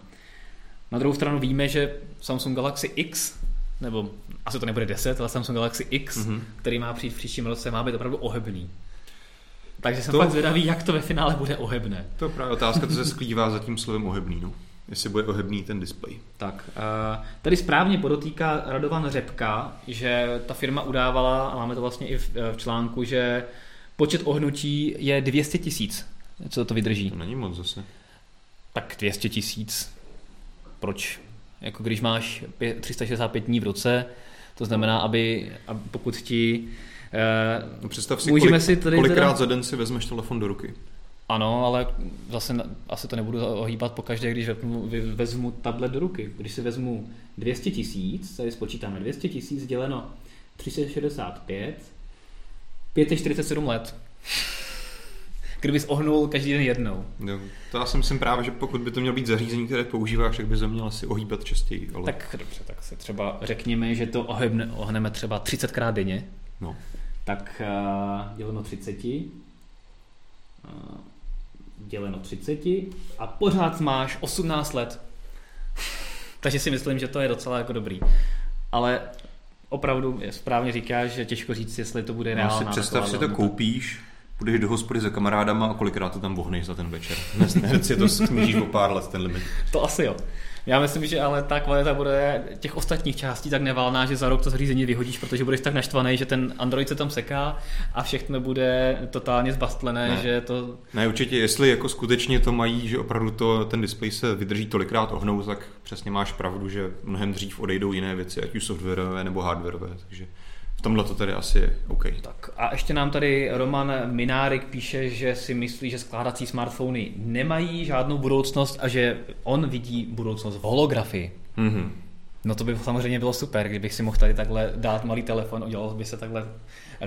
Na druhou stranu víme, že Samsung Galaxy X, nebo asi to nebude 10, ale Samsung Galaxy X, mm-hmm. který má přijít v příštím roce, má být opravdu ohebný. Takže jsem to, fakt zvědavý, jak to ve finále bude ohebné. To je právě otázka, to se sklívá za tím slovem ohebný. No. Jestli bude ohebný ten displej. Tak, tady správně podotýká Radovan Řepka, že ta firma udávala, a máme to vlastně i v, v článku, že Počet ohnutí je 200 tisíc. Co to vydrží? To není moc zase. Tak 200 tisíc. Proč? Jako když máš 365 dní v roce, to znamená, aby, aby pokud ti... Uh, no představ si, kolik, si tady kolikrát teda... za den si vezmeš telefon do ruky. Ano, ale zase asi to nebudu ohýbat po každé, když vezmu tablet do ruky. Když si vezmu 200 tisíc, tady spočítáme 200 tisíc děleno 365, 547 let. [laughs] Kdybys ohnul každý den jednou. Jo, to já si myslím právě, že pokud by to mělo být zařízení, které používáš, tak by se měl asi ohýbat častěji. Ale... Tak dobře, tak se třeba řekněme, že to ohybne, ohneme třeba 30krát denně. No. Tak uh, děleno 30. Uh, děleno 30 a pořád máš 18 let. Takže si myslím, že to je docela jako dobrý. Ale opravdu správně říkáš, že těžko říct, jestli to bude reálná. No si představ si to koupíš, půjdeš do hospody za kamarádama a kolikrát to tam vohneš za ten večer. Hned si to snížíš o pár let, ten limit. To asi jo. Já myslím, že ale ta kvalita bude těch ostatních částí tak nevalná, že za rok to zařízení vyhodíš, protože budeš tak naštvaný, že ten Android se tam seká a všechno bude totálně zbastlené, ne. že to... Ne, určitě, jestli jako skutečně to mají, že opravdu to, ten displej se vydrží tolikrát ohnout, tak přesně máš pravdu, že mnohem dřív odejdou jiné věci, ať už softwarové nebo hardwareové, takže v tomhle to tedy asi je OK. Tak a ještě nám tady Roman Minárik píše, že si myslí, že skládací smartfony nemají žádnou budoucnost a že on vidí budoucnost v holografii. Mm-hmm. No to by samozřejmě bylo super, kdybych si mohl tady takhle dát malý telefon, udělal by se takhle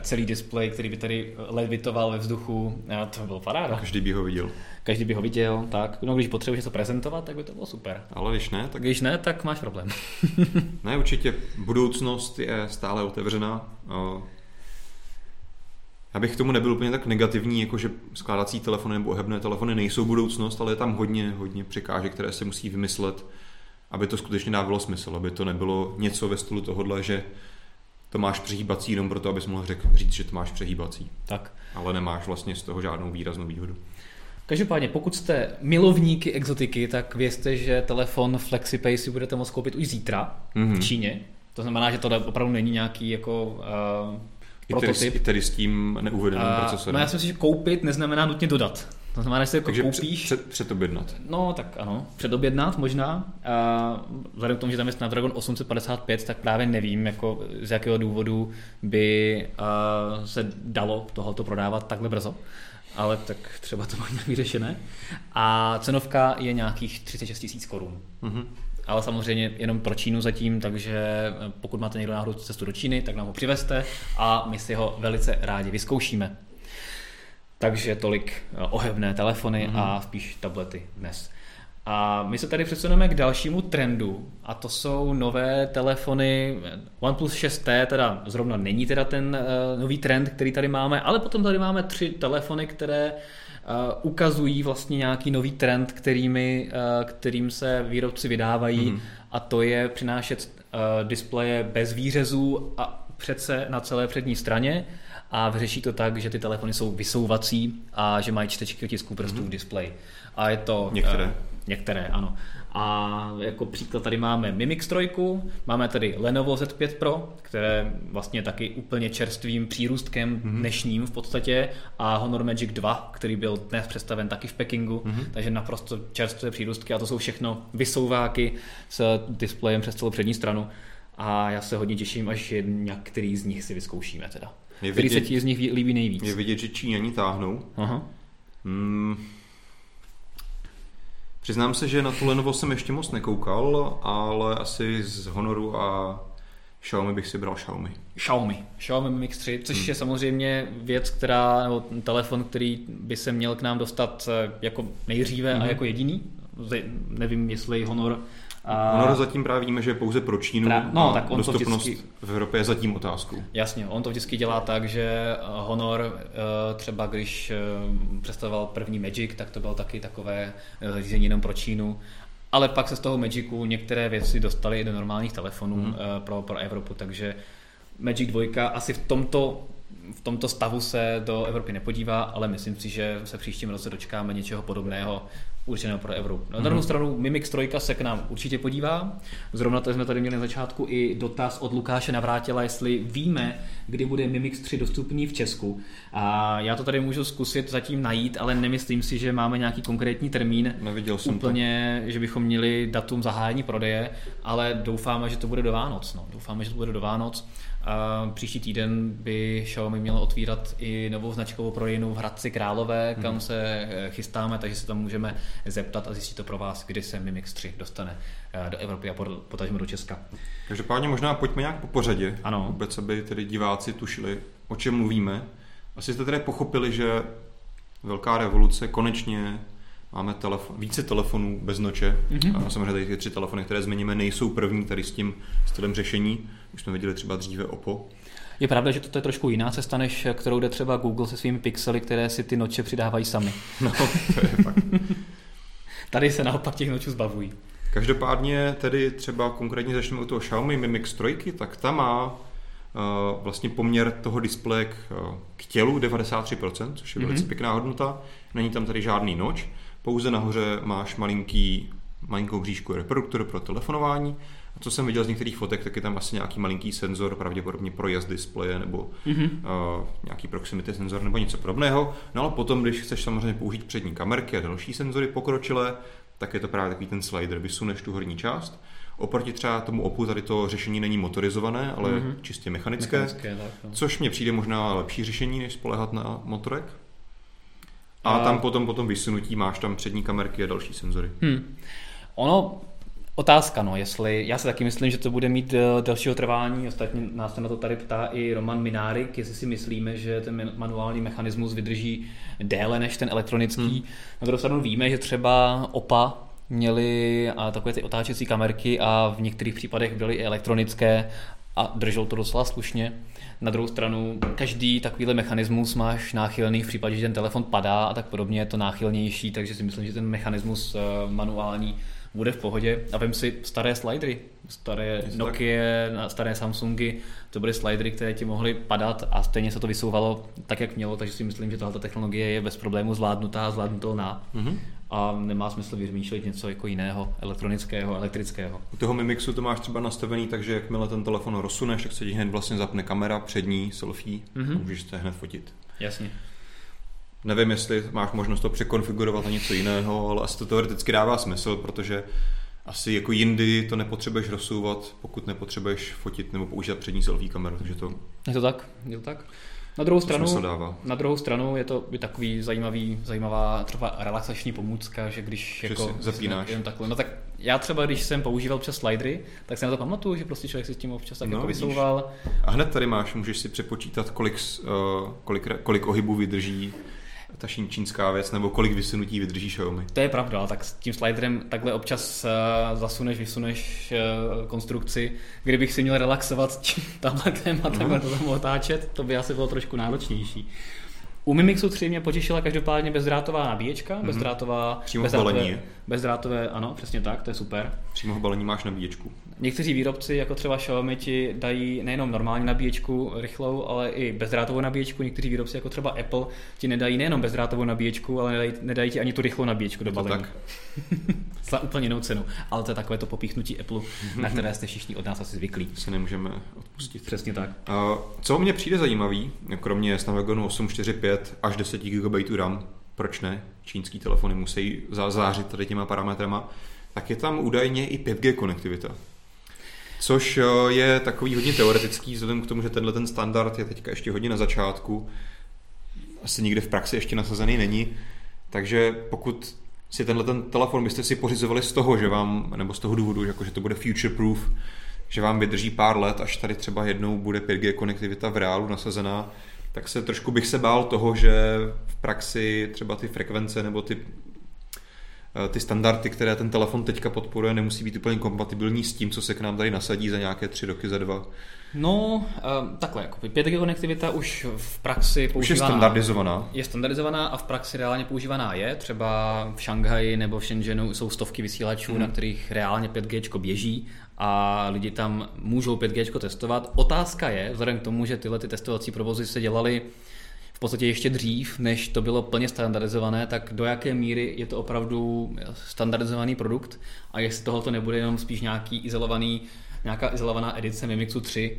celý displej, který by tady levitoval ve vzduchu. A to by bylo paráda. Každý by ho viděl. Každý by ho viděl, tak. No když potřebuješ něco prezentovat, tak by to bylo super. Ale když ne, tak... Když ne, tak máš problém. [laughs] ne, určitě budoucnost je stále otevřená. Já bych k tomu nebyl úplně tak negativní, jako že skládací telefony nebo ohebné telefony nejsou budoucnost, ale je tam hodně, hodně překážek, které se musí vymyslet, aby to skutečně dávalo smysl, aby to nebylo něco ve stylu tohohle, že to máš přehýbací jenom proto, abys mohl řek, říct, že to máš přehýbací. Tak. Ale nemáš vlastně z toho žádnou výraznou výhodu. Každopádně, pokud jste milovníky exotiky, tak vězte, že telefon FlexiPay si budete moct koupit už zítra mm-hmm. v mhm. Číně. To znamená, že to opravdu není nějaký jako uh, prototyp. I tedy, I tedy s tím neuvedeným uh, procesorem. No já si myslím, že koupit neznamená nutně dodat. To znamená, že se jako Takže koupíš... Před, předobjednat. No, tak ano, předobjednat možná. A vzhledem k tomu, že tam je Snapdragon 855, tak právě nevím, jako z jakého důvodu by uh, se dalo tohoto prodávat takhle brzo. Ale tak třeba to má nějak vyřešené. A cenovka je nějakých 36 tisíc korun. Mm-hmm. Ale samozřejmě jenom pro Čínu zatím, takže pokud máte někdo náhodou cestu do Číny, tak nám ho přivezte a my si ho velice rádi vyzkoušíme. Takže tolik eh, ohebné telefony mm-hmm. a spíš tablety dnes. A my se tady přesuneme k dalšímu trendu a to jsou nové telefony OnePlus 6T, teda zrovna není teda ten uh, nový trend, který tady máme, ale potom tady máme tři telefony, které uh, ukazují vlastně nějaký nový trend, kterými, uh, kterým se výrobci vydávají mm-hmm. a to je přinášet uh, displeje bez výřezů a přece na celé přední straně a vyřeší to tak, že ty telefony jsou vysouvací a že mají čtečky otisků prstů mm-hmm. v displeji. A je to... Některé. Uh, některé, ano. A jako příklad tady máme Mimix 3, máme tady Lenovo Z5 Pro, které vlastně taky úplně čerstvým přírůstkem mm-hmm. dnešním v podstatě a Honor Magic 2, který byl dnes představen taky v Pekingu, mm-hmm. takže naprosto čerstvé přírůstky a to jsou všechno vysouváky s displejem přes celou přední stranu a já se hodně těším, až některý z nich si vyzkoušíme teda. Je Který vidět, se ti z nich líbí nejvíc? Je vidět, že Číňani táhnou. Aha. Hmm. Přiznám se, že na tu Lenovo jsem ještě moc nekoukal, ale asi z Honoru a Xiaomi bych si bral Xiaomi. Xiaomi. Xiaomi Mix 3, což hmm. je samozřejmě věc, která, nebo telefon, který by se měl k nám dostat eh, jako nejdříve hmm. a jako jediný. Nevím, jestli Honor a... Honor zatím právě víme, že je pouze pro Čínu Tra... no, tak on dostupnost to vždycky... v Evropě je zatím otázkou. Jasně, on to vždycky dělá tak, že eh, Honor eh, třeba když eh, představoval první Magic, tak to bylo taky takové zařízení jenom pro Čínu. Ale pak se z toho Magicu některé věci dostaly i do normálních telefonů hmm. pro, pro Evropu, takže Magic 2 asi v tomto v tomto stavu se do Evropy nepodívá, ale myslím si, že se příštím roce dočkáme něčeho podobného určeného pro Evropu. Na druhou mm-hmm. stranu Mimix 3 se k nám určitě podívá. Zrovna to jsme tady měli na začátku i dotaz od Lukáše Navrátila, jestli víme, kdy bude Mimix 3 dostupný v Česku. A já to tady můžu zkusit zatím najít, ale nemyslím si, že máme nějaký konkrétní termín. Neviděl jsem úplně, to. že bychom měli datum zahájení prodeje, ale doufáme, že to bude do Vánoc. No. Doufáme, že to bude do Vánoc. A příští týden by Xiaomi mělo otvírat i novou značkovou prodejnu v Hradci Králové, kam hmm. se eh, chystáme, takže se tam můžeme zeptat a zjistit to pro vás, kdy se Mi Mix 3 dostane eh, do Evropy a potažmo do Česka. Každopádně možná pojďme nějak po pořadě, ano. vůbec, aby tedy diváci tušili, o čem mluvíme. Asi jste tedy pochopili, že velká revoluce konečně máme telefon, více telefonů bez noče. Mm-hmm. A samozřejmě tady ty tři telefony, které změníme, nejsou první tady s tím stylem řešení. Už jsme viděli třeba dříve Oppo. Je pravda, že to je trošku jiná cesta, než kterou jde třeba Google se svými pixely, které si ty noče přidávají sami. [laughs] No, to je fakt. [laughs] Tady se naopak těch nočů zbavují. Každopádně tedy třeba konkrétně začneme u toho Xiaomi Mi Mix 3, tak ta má uh, vlastně poměr toho displeje k, uh, k tělu 93%, což je mm-hmm. velice pěkná hodnota. Není tam tady žádný noč, pouze nahoře máš malinký, malinkou bříšku reproduktor pro telefonování a co jsem viděl z některých fotek, tak je tam asi nějaký malinký senzor, pravděpodobně pro jazd displeje nebo mm-hmm. uh, nějaký proximity senzor nebo něco podobného. No ale potom, když chceš samozřejmě použít přední kamerky a další senzory pokročilé, tak je to právě takový ten slider, vysuneš tu horní část. Oproti třeba tomu OPU tady to řešení není motorizované, ale mm-hmm. čistě mechanické, mechanické tak, no. což mně přijde možná lepší řešení, než spolehat na motorek. A, a tam potom potom vysunutí máš tam přední kamerky a další senzory. Hmm. Ono Otázka, no, jestli, já si taky myslím, že to bude mít uh, dalšího trvání, ostatně nás se na to tady ptá i Roman Minárik, jestli si myslíme, že ten manuální mechanismus vydrží déle než ten elektronický. Hmm. Na druhou stranu víme, že třeba OPA měli a takové ty otáčecí kamerky a v některých případech byly i elektronické a držel to docela slušně. Na druhou stranu, každý takovýhle mechanismus máš náchylný v případě, že ten telefon padá a tak podobně je to náchylnější, takže si myslím, že ten mechanismus uh, manuální bude v pohodě. A vím si staré slidery, staré Nokia, staré Samsungy, to byly slidery, které ti mohly padat a stejně se to vysouvalo tak, jak mělo, takže si myslím, že tahle technologie je bez problému zvládnutá, zvládnutelná. Mm-hmm. A nemá smysl vymýšlet něco jako jiného, elektronického, elektrického. U toho Mimixu to máš třeba nastavený, takže jakmile ten telefon rozsuneš, tak se ti hned vlastně zapne kamera přední, selfie mm-hmm. a můžeš se hned fotit. Jasně. Nevím, jestli máš možnost to překonfigurovat na něco jiného, ale asi to teoreticky dává smysl, protože asi jako jindy to nepotřebuješ rozsouvat, pokud nepotřebuješ fotit nebo používat přední selfie kameru, takže to... Je to tak, je to tak. Na druhou, stranu, na druhou stranu je to takový zajímavý, zajímavá třeba relaxační pomůcka, že když že jako zapínáš. Jen takhle, no tak já třeba, když jsem používal občas slidery, tak se na to pamatuju, že prostě člověk si s tím občas tak no, jako vysouval. A hned tady máš, můžeš si přepočítat, kolik, uh, kolik, kolik ohybů vydrží ta čínská věc, nebo kolik vysunutí vydrží Xiaomi. To je pravda, tak s tím sliderem takhle občas uh, zasuneš, vysuneš uh, konstrukci. Kdybych si měl relaxovat tím [laughs] tabletem a takhle to tam otáčet, to by asi bylo trošku náročnější. U Mimixu 3 mě potěšila každopádně bezdrátová nabíječka, mm-hmm. bezdrátová, Přímo bezdrátové, balení. bezdrátové, ano, přesně tak, to je super. Přímo v balení máš nabíječku. Někteří výrobci, jako třeba Xiaomi, ti dají nejenom normální nabíječku rychlou, ale i bezdrátovou nabíječku. Někteří výrobci, jako třeba Apple, ti nedají nejenom bezdrátovou nabíječku, ale nedají, nedají ti ani tu rychlou nabíječku do balení. tak. [laughs] Za úplně jinou cenu. Ale to je takové to popíchnutí Apple, na které jste všichni od nás asi zvyklí. Se nemůžeme odpustit. Přesně tak. Uh, co mně přijde zajímavý, kromě Snapdragonu 845 až 10 GB RAM, proč ne? Čínský telefony musí zářit tady těma parametrama, tak je tam údajně i 5G konektivita. Což eh, je takový hodně teoretický, vzhledem k tomu, že tenhle ten standard je teďka ještě hodně na začátku. Asi nikde v praxi ještě nasazený není. Takže pokud si tenhle ten telefon byste si pořizovali z toho, že vám, nebo z toho důvodu, že, jako, že to bude future proof, že vám vydrží pár let, až tady třeba jednou bude 5G konektivita v reálu nasazená, tak se trošku bych se bál toho, že v praxi třeba ty frekvence nebo ty ty standardy, které ten telefon teďka podporuje, nemusí být úplně kompatibilní s tím, co se k nám tady nasadí za nějaké tři roky, za dva. No, um, takhle, jako 5G konektivita už v praxi používaná. Už je standardizovaná. Je standardizovaná a v praxi reálně používaná je. Třeba v Šanghaji nebo v Shenzhenu jsou stovky vysílačů, hmm. na kterých reálně 5G běží a lidi tam můžou 5G testovat. Otázka je, vzhledem k tomu, že tyhle ty testovací provozy se dělaly podstatě ještě dřív, než to bylo plně standardizované, tak do jaké míry je to opravdu standardizovaný produkt a jestli tohoto nebude jenom spíš nějaký izolovaný, nějaká izolovaná edice Mimixu 3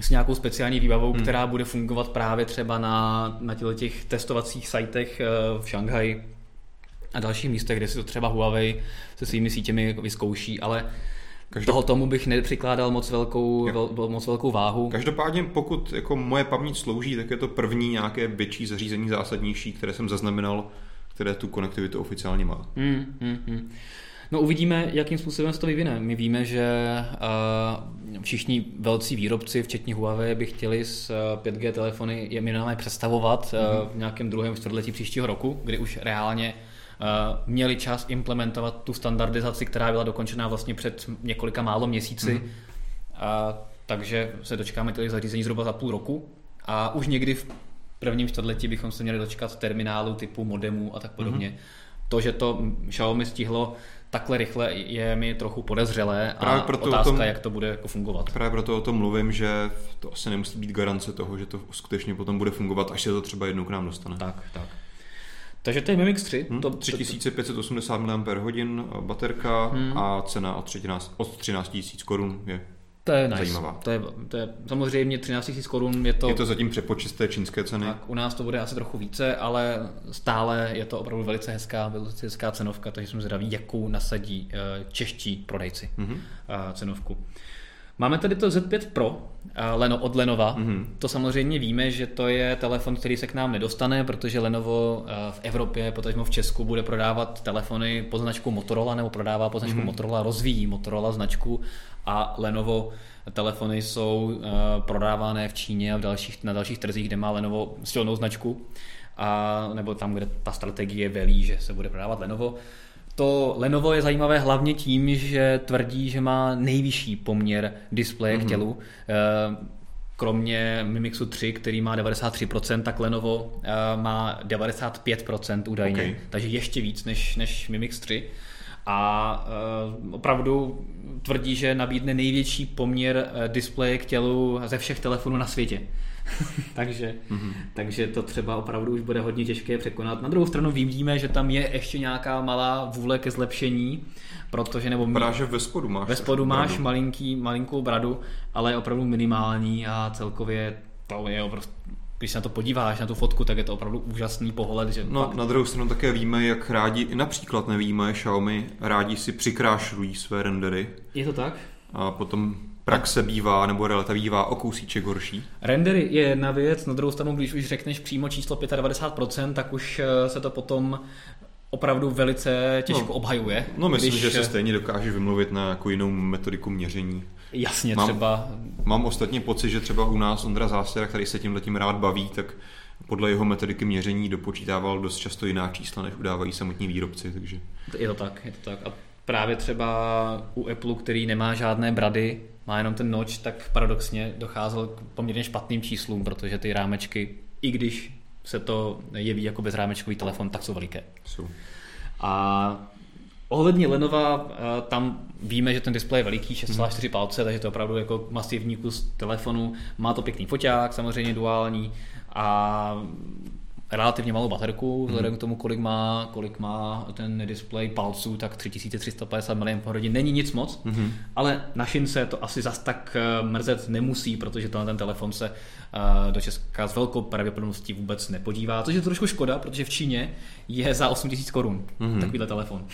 s nějakou speciální výbavou, hmm. která bude fungovat právě třeba na, na těch testovacích sajtech eh, v Šanghaji a dalších místech, kde si to třeba Huawei se svými sítěmi vyzkouší, ale Každop... Toho tomu bych nepřikládal moc velkou, vel, moc velkou váhu. Každopádně, pokud jako moje paměť slouží, tak je to první nějaké větší zařízení zásadnější, které jsem zaznamenal, které tu konektivitu oficiálně má. Hmm, hmm, hmm. No uvidíme, jakým způsobem se to vyvine. My víme, že uh, všichni velcí výrobci, včetně Huawei, by chtěli s 5G telefony je minimálně představovat uh, v nějakém druhém čtvrtletí příštího roku, kdy už reálně Eh, měli čas implementovat tu standardizaci, která byla dokončená vlastně před několika málo měsíci. Mm. A, takže se dočkáme těch zařízení zhruba za půl roku a už někdy v prvním čtvrtletí bychom se měli dočkat terminálu typu modemu a tak podobně. Mm. To, že to Xiaomi stihlo takhle rychle je mi trochu podezřelé a právě proto otázka, tom, jak to bude jako fungovat. Právě proto o tom mluvím, že to asi nemusí být garance toho, že to skutečně potom bude fungovat, až se to třeba jednou k nám dostane. Tak, tak. Takže to je Mimix 3. Hmm, to, 3580 mAh baterka hmm. a cena od 13, od 13 000 korun je to je nice. zajímavá. To je, to je samozřejmě 13 000 korun. Je to, je to zatím přepočet té čínské ceny. Tak, u nás to bude asi trochu více, ale stále je to opravdu velice hezká, velice hezká cenovka, takže jsem zvědavý, jakou nasadí eh, čeští prodejci mm-hmm. cenovku. Máme tady to Z5 Pro Leno, od Lenova. Mm-hmm. To samozřejmě víme, že to je telefon, který se k nám nedostane, protože Lenovo v Evropě, potažmo v Česku, bude prodávat telefony pod značkou Motorola nebo prodává pod značkou mm-hmm. Motorola, rozvíjí Motorola značku a Lenovo telefony jsou prodávané v Číně a v dalších, na dalších trzích, kde má Lenovo silnou značku a nebo tam, kde ta strategie velí, že se bude prodávat Lenovo. To Lenovo je zajímavé hlavně tím, že tvrdí, že má nejvyšší poměr displeje mm-hmm. k mhm. tělu. Eh, kromě Mimixu 3, který má 93%, tak Lenovo eh, má 95% údajně. Okay. Takže ještě víc než, než Mimix 3 a uh, opravdu tvrdí, že nabídne největší poměr displeje k tělu ze všech telefonů na světě. [laughs] takže, mm-hmm. takže to třeba opravdu už bude hodně těžké překonat. Na druhou stranu vidíme, že tam je ještě nějaká malá vůle ke zlepšení, protože nebo Vypadá, že ve spodu máš. Ve spodu máš malinký, malinkou bradu, ale je opravdu minimální a celkově to je opravdu když se na to podíváš, na tu fotku, tak je to opravdu úžasný pohled. Že no, fakt... na druhou stranu také víme, jak rádi, například nevíme, Xiaomi rádi si přikrášlují své rendery. Je to tak? A potom praxe bývá, nebo realita bývá o kousíček horší? Rendery je jedna věc, na druhou stranu, když už řekneš přímo číslo 95%, tak už eh, se to potom opravdu velice těžko no, obhajuje. No myslím, když... že se stejně dokáže vymluvit na jako jinou metodiku měření. Jasně, mám, třeba. Mám ostatně pocit, že třeba u nás Ondra Zásera, který se tím letím rád baví, tak podle jeho metodiky měření dopočítával dost často jiná čísla, než udávají samotní výrobci. Takže... Je to tak, je to tak. A právě třeba u Apple, který nemá žádné brady, má jenom ten noč, tak paradoxně docházel k poměrně špatným číslům, protože ty rámečky, i když se to jeví jako bezrámečkový telefon, tak jsou veliké. Jsou. A ohledně Lenova, eh, tam víme, že ten displej je veliký, 6,4 hmm. palce, takže to je opravdu jako masivní kus telefonu. Má to pěkný foťák, samozřejmě duální a relativně malou baterku, vzhledem hmm. k tomu, kolik má, kolik má ten display palců, tak 3350 mAh není nic moc, hmm. ale na šince to asi zas tak eh, mrzet nemusí, protože to ten telefon se uh, do Česka s velkou pravděpodobností vůbec nepodívá, což je trošku škoda, protože v Číně je za 8000 korun hmm. takovýhle telefon.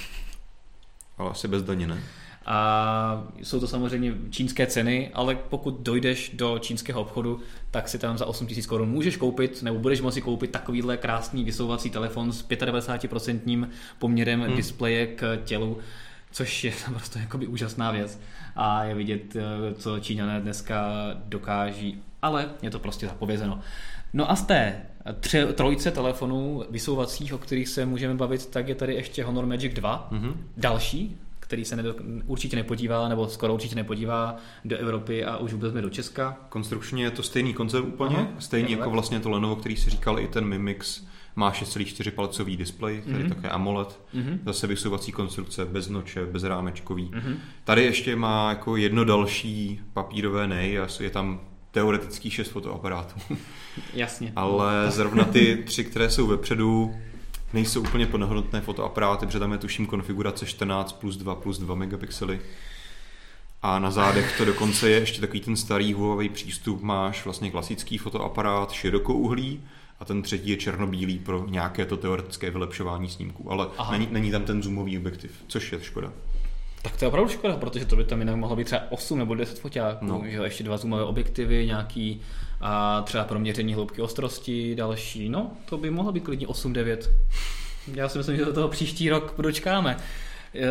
Ale asi bez daně, ne? A jsou to samozřejmě čínské ceny, ale pokud dojdeš do čínského obchodu, tak si tam za 8000 korun můžeš koupit, nebo budeš moci koupit takovýhle krásný vysouvací telefon s 95% poměrem hmm. displeje k tělu, což je [laughs] prostě jakoby úžasná věc a je vidět, eh, co Číňané dneska dokáží, ale je to prostě zapovězeno. No a z té tře, trojce telefonů vysouvacích, o kterých se můžeme bavit, tak je tady ještě Honor Magic 2, mm-hmm. další který se nedo, určitě nepodívá, nebo skoro určitě nepodívá do Evropy a už vůbec do Česka. Konstrukčně je to stejný koncept úplně, Aha, stejný jako tak. vlastně to Lenovo, který si říkal i ten Mimix, má 6,4 palcový displej, který mm-hmm. také AMOLED, mm-hmm. zase vysouvací konstrukce, bez noče, bez rámečkový. Mm-hmm. Tady ještě má jako jedno další papírové nej a je tam teoretických šest fotoaparátů. Jasně. Ale zrovna ty tři, které jsou vepředu, nejsou úplně plnohodnotné fotoaparáty, protože tam je tuším konfigurace 14 plus 2 plus 2 megapixely. A na zádech to dokonce je ještě takový ten starý Huawei přístup, máš vlastně klasický fotoaparát širokouhlý a ten třetí je černobílý pro nějaké to teoretické vylepšování snímků, ale není, není tam ten zoomový objektiv, což je škoda. Tak to je opravdu škoda, protože to by tam jinak mohlo být třeba 8 nebo 10 foťáků, no. že ještě dva zoomové objektivy, nějaký a třeba pro měření hloubky ostrosti, další, no to by mohlo být klidně 8-9. Já si myslím, že do toho příští rok dočkáme. Eh,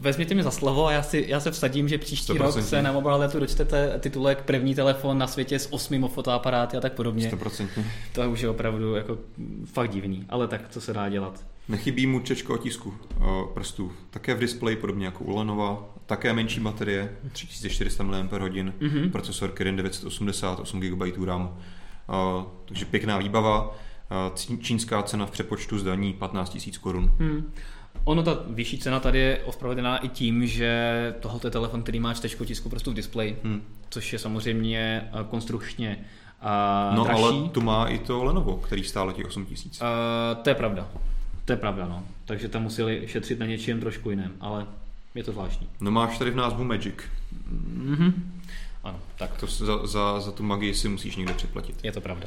vezměte mi za slovo a já, si, já se vsadím, že příští 100%. rok se na mobile letu dočtete titulek první telefon na světě s osmi fotoaparáty a tak podobně. 100%. To už je opravdu jako fakt divný, ale tak co se dá dělat. Nechybí mu čečko otisku uh, prstů. Také v displeji, podobně jako u Lenova. Také menší baterie, 3400 mAh, mm-hmm. procesor Kirin 980, 8 GB RAM. Uh, takže pěkná výbava. Uh, čínská cena v přepočtu zdaní 15 000 korun. Mm. Ono, ta vyšší cena tady je ospravedlná i tím, že tohle je telefon, který má čtečko tisku prstů v displeji, hmm. což je samozřejmě konstrukčně a No dražší. ale tu má i to Lenovo, který stále těch 8 tisíc. Uh, to je pravda. To je pravda, no. Takže tam museli šetřit na něčím trošku jiném, ale je to zvláštní. No máš tady v názvu Magic. Mm-hmm. Ano, tak. To za, za, za tu magii si musíš někde připlatit. Je to pravda.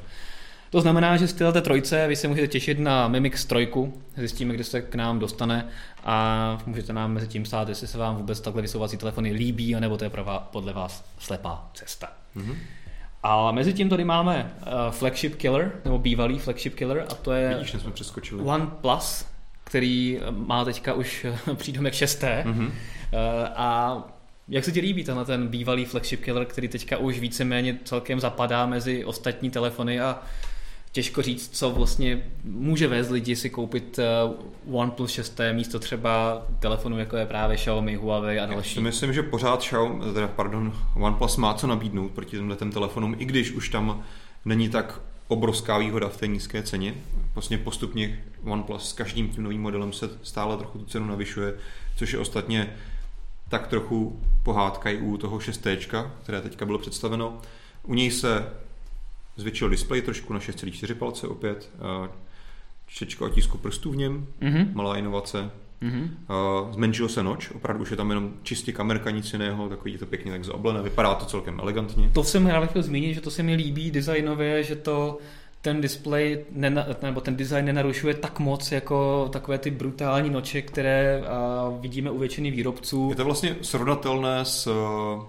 To znamená, že z této trojce vy se můžete těšit na Mimix 3, zjistíme, kde se k nám dostane a můžete nám mezi tím stát, jestli se vám vůbec takhle vysouvací telefony líbí, anebo to je podle vás slepá cesta. Mm-hmm. A mezi tím tady máme uh, flagship killer, nebo bývalý flagship killer, a to je Vidíš, jsme přeskočili. OnePlus, který má teďka už [laughs] přídomek šesté. Mm-hmm. A jak se ti líbí tenhle ten bývalý flagship killer, který teďka už víceméně celkem zapadá mezi ostatní telefony a těžko říct, co vlastně může vést lidi si koupit OnePlus 6 místo třeba telefonu, jako je právě Xiaomi, Huawei a další. Já si myslím, že pořád Xiaomi, teda pardon, OnePlus má co nabídnout proti těmhle telefonům, i když už tam není tak obrovská výhoda v té nízké ceně. Vlastně postupně OnePlus s každým tím novým modelem se stále trochu tu cenu navyšuje, což je ostatně tak trochu pohádka i u toho 6 které teďka bylo představeno. U něj se zvětšil displej trošku na 6,4 palce opět, čtečka otisku prstů v něm, mm-hmm. malá inovace. Mm-hmm. Uh, zmenšil se noč, opravdu už je tam jenom čistě kamerka, nic jiného, takový je to pěkně tak zaoblené, vypadá to celkem elegantně. To jsem rád chtěl zmínit, že to se mi líbí designově, že to ten display nena, nebo ten design nenarušuje tak moc jako takové ty brutální noče, které uh, vidíme u většiny výrobců. Je to vlastně srovnatelné s,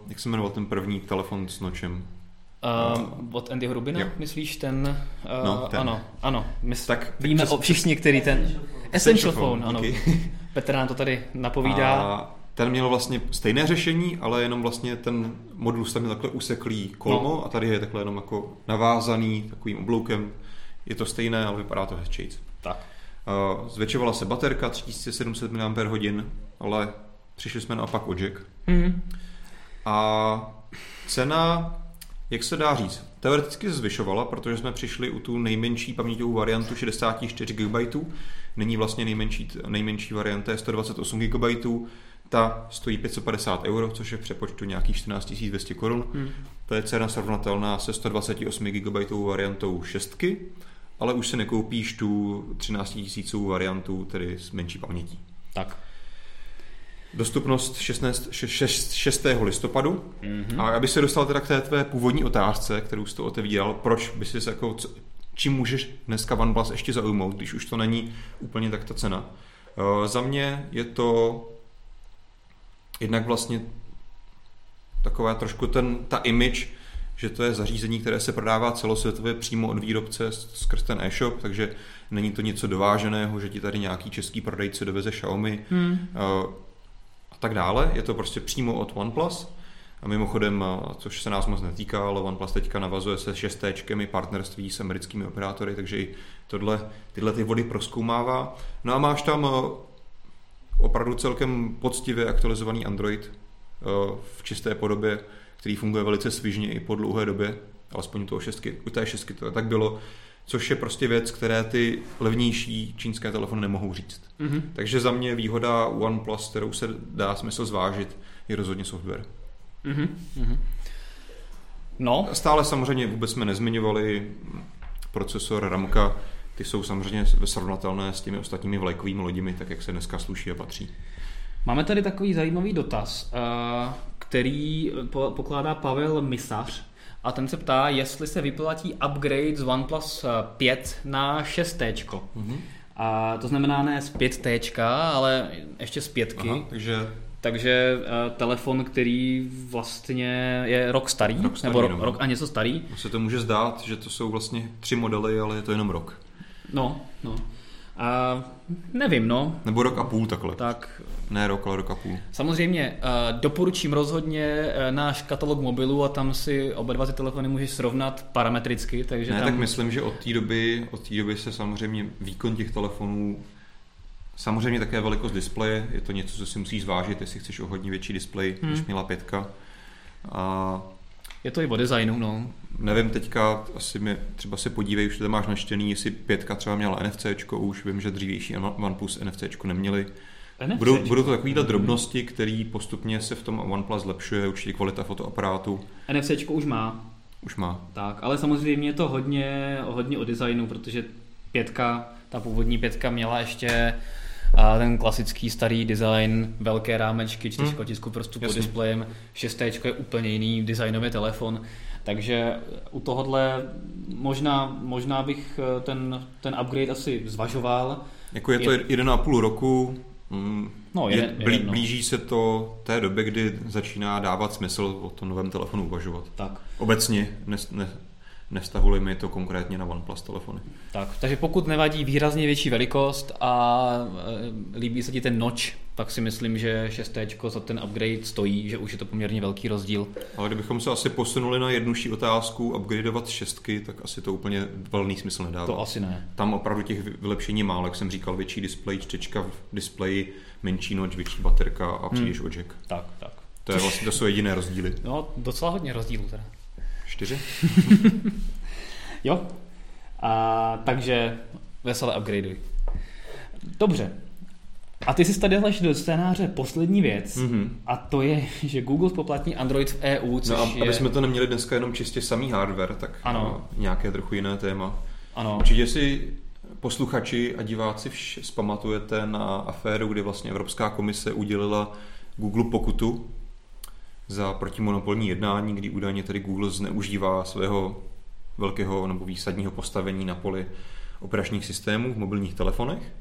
jak se jmenoval ten první telefon s nočem? Uh, od Andyho Rubina, jo. myslíš ten? Uh, no, ten. Ano, ano. My tak víme přes, o všichni, který ten... Essential, Essential Phone, phone ano. [laughs] Petr nám to tady napovídá. A ten měl vlastně stejné řešení, ale jenom vlastně ten modul tam měl takhle useklý kolmo no. a tady je takhle jenom jako navázaný takovým obloukem. Je to stejné, ale vypadá to hezčejc. Tak. Zvětšovala se baterka 3700 mAh, ale přišli jsme naopak o jack. Mm-hmm. A cena jak se dá říct? Teoreticky se zvyšovala, protože jsme přišli u tu nejmenší paměťovou variantu 64 GB. Není vlastně nejmenší, nejmenší varianta je 128 GB. Ta stojí 550 euro, což je v přepočtu nějakých 14 200 korun. Hmm. To je cena srovnatelná se 128 GB variantou šestky, ale už se nekoupíš tu 13 000 variantu, tedy s menší pamětí. Tak. Dostupnost 16, 6, 6. listopadu. Mm-hmm. A aby se dostal teda k té tvé původní otázce, kterou jsi to otevíral, proč by si jako, čím můžeš dneska OnePlus ještě zaujmout, když už to není úplně tak ta cena. Uh, za mě je to jednak vlastně taková trošku ten, ta image, že to je zařízení, které se prodává celosvětově přímo od výrobce skrz ten e-shop, takže není to něco dováženého, že ti tady nějaký český prodejce doveze Xiaomi. Hmm. Uh, tak dále. Je to prostě přímo od OnePlus. A mimochodem, což se nás moc netýká, ale OnePlus teďka navazuje se šestéčkem i partnerství s americkými operátory, takže i tohle, tyhle ty vody proskoumává. No a máš tam opravdu celkem poctivě aktualizovaný Android v čisté podobě, který funguje velice svižně i po dlouhé době, alespoň u toho šestky, u té šestky to tak bylo což je prostě věc, které ty levnější čínské telefony nemohou říct. Mm-hmm. Takže za mě výhoda OnePlus, kterou se dá smysl zvážit, je rozhodně software. Mm-hmm. No. Stále samozřejmě vůbec jsme nezmiňovali procesor, ramka, ty jsou samozřejmě srovnatelné s těmi ostatními vlajkovými loděmi, tak jak se dneska sluší a patří. Máme tady takový zajímavý dotaz, eh, který pokládá Pavel Misař a ten se ptá, jestli se vyplatí upgrade z OnePlus 5 na 6T. Mm-hmm. A to znamená ne z 5T, ale ještě z 5. Aha, takže takže uh, telefon, který vlastně je rok starý, rok starý nebo rok, no. rok a něco starý. Se to může zdát, že to jsou vlastně tři modely, ale je to jenom rok. No, no. A nevím, no. Nebo rok a půl takhle. Tak. Ne rok, ale rok a půl. Samozřejmě, uh, doporučím rozhodně uh, náš katalog mobilů a tam si oba dva ty telefony můžeš srovnat parametricky, takže Ne, tam... tak myslím, že od té doby, od té doby se samozřejmě výkon těch telefonů Samozřejmě také velikost displeje, je to něco, co si musíš zvážit, jestli chceš o hodně větší displej, hmm. než měla pětka. A je to i o designu, no. Nevím teďka, asi mi třeba se podívej, už to máš naštěný, jestli pětka třeba měla NFC, už vím, že dřívější OnePlus NFC neměli. Budou, budou to takovýhle drobnosti, které postupně se v tom OnePlus zlepšuje, určitě kvalita fotoaparátu. NFC už má. Už má. Tak, ale samozřejmě je to hodně, hodně o designu, protože pětka, ta původní pětka měla ještě a ten klasický starý design, velké rámečky, čtyřkotisku hmm. prostě pod displejem, šestéčko je úplně jiný designový telefon, takže u tohohle možná, možná bych eh, ten, ten upgrade asi zvažoval. Jako je to je... jeden a půl roku, mm, no, jeden, je, blí, no. blíží se to té době, kdy začíná dávat smysl o tom novém telefonu uvažovat. Tak. Obecně, ne, ne, Nevztahuli mi to konkrétně na OnePlus telefony. Tak, takže pokud nevadí výrazně větší velikost a e, líbí se ti ten noč, tak si myslím, že 6 za ten upgrade stojí, že už je to poměrně velký rozdíl. Ale kdybychom se asi posunuli na jednodušší otázku, upgradeovat šestky, tak asi to úplně valný smysl nedává. To asi ne. Tam opravdu těch vylepšení málo, jak jsem říkal, větší displej, čtečka v displeji, menší noč, větší baterka a přijdeš hmm. jack. Tak, tak. To, je vlastně, to jsou jediné rozdíly. No, docela hodně rozdílů teda. Čtyři? [laughs] jo. A, takže veselé upgradeuj. Dobře. A ty jsi tady hlaš do scénáře poslední věc mm-hmm. a to je, že Google spoplatní Android v EU, což no a je... aby jsme to neměli dneska jenom čistě samý hardware, tak ano. nějaké trochu jiné téma. Ano. Určitě si posluchači a diváci vš- zpamatujete na aféru, kdy vlastně Evropská komise udělila Google pokutu za protimonopolní jednání, kdy údajně tedy Google zneužívá svého velkého nebo výsadního postavení na poli operačních systémů v mobilních telefonech.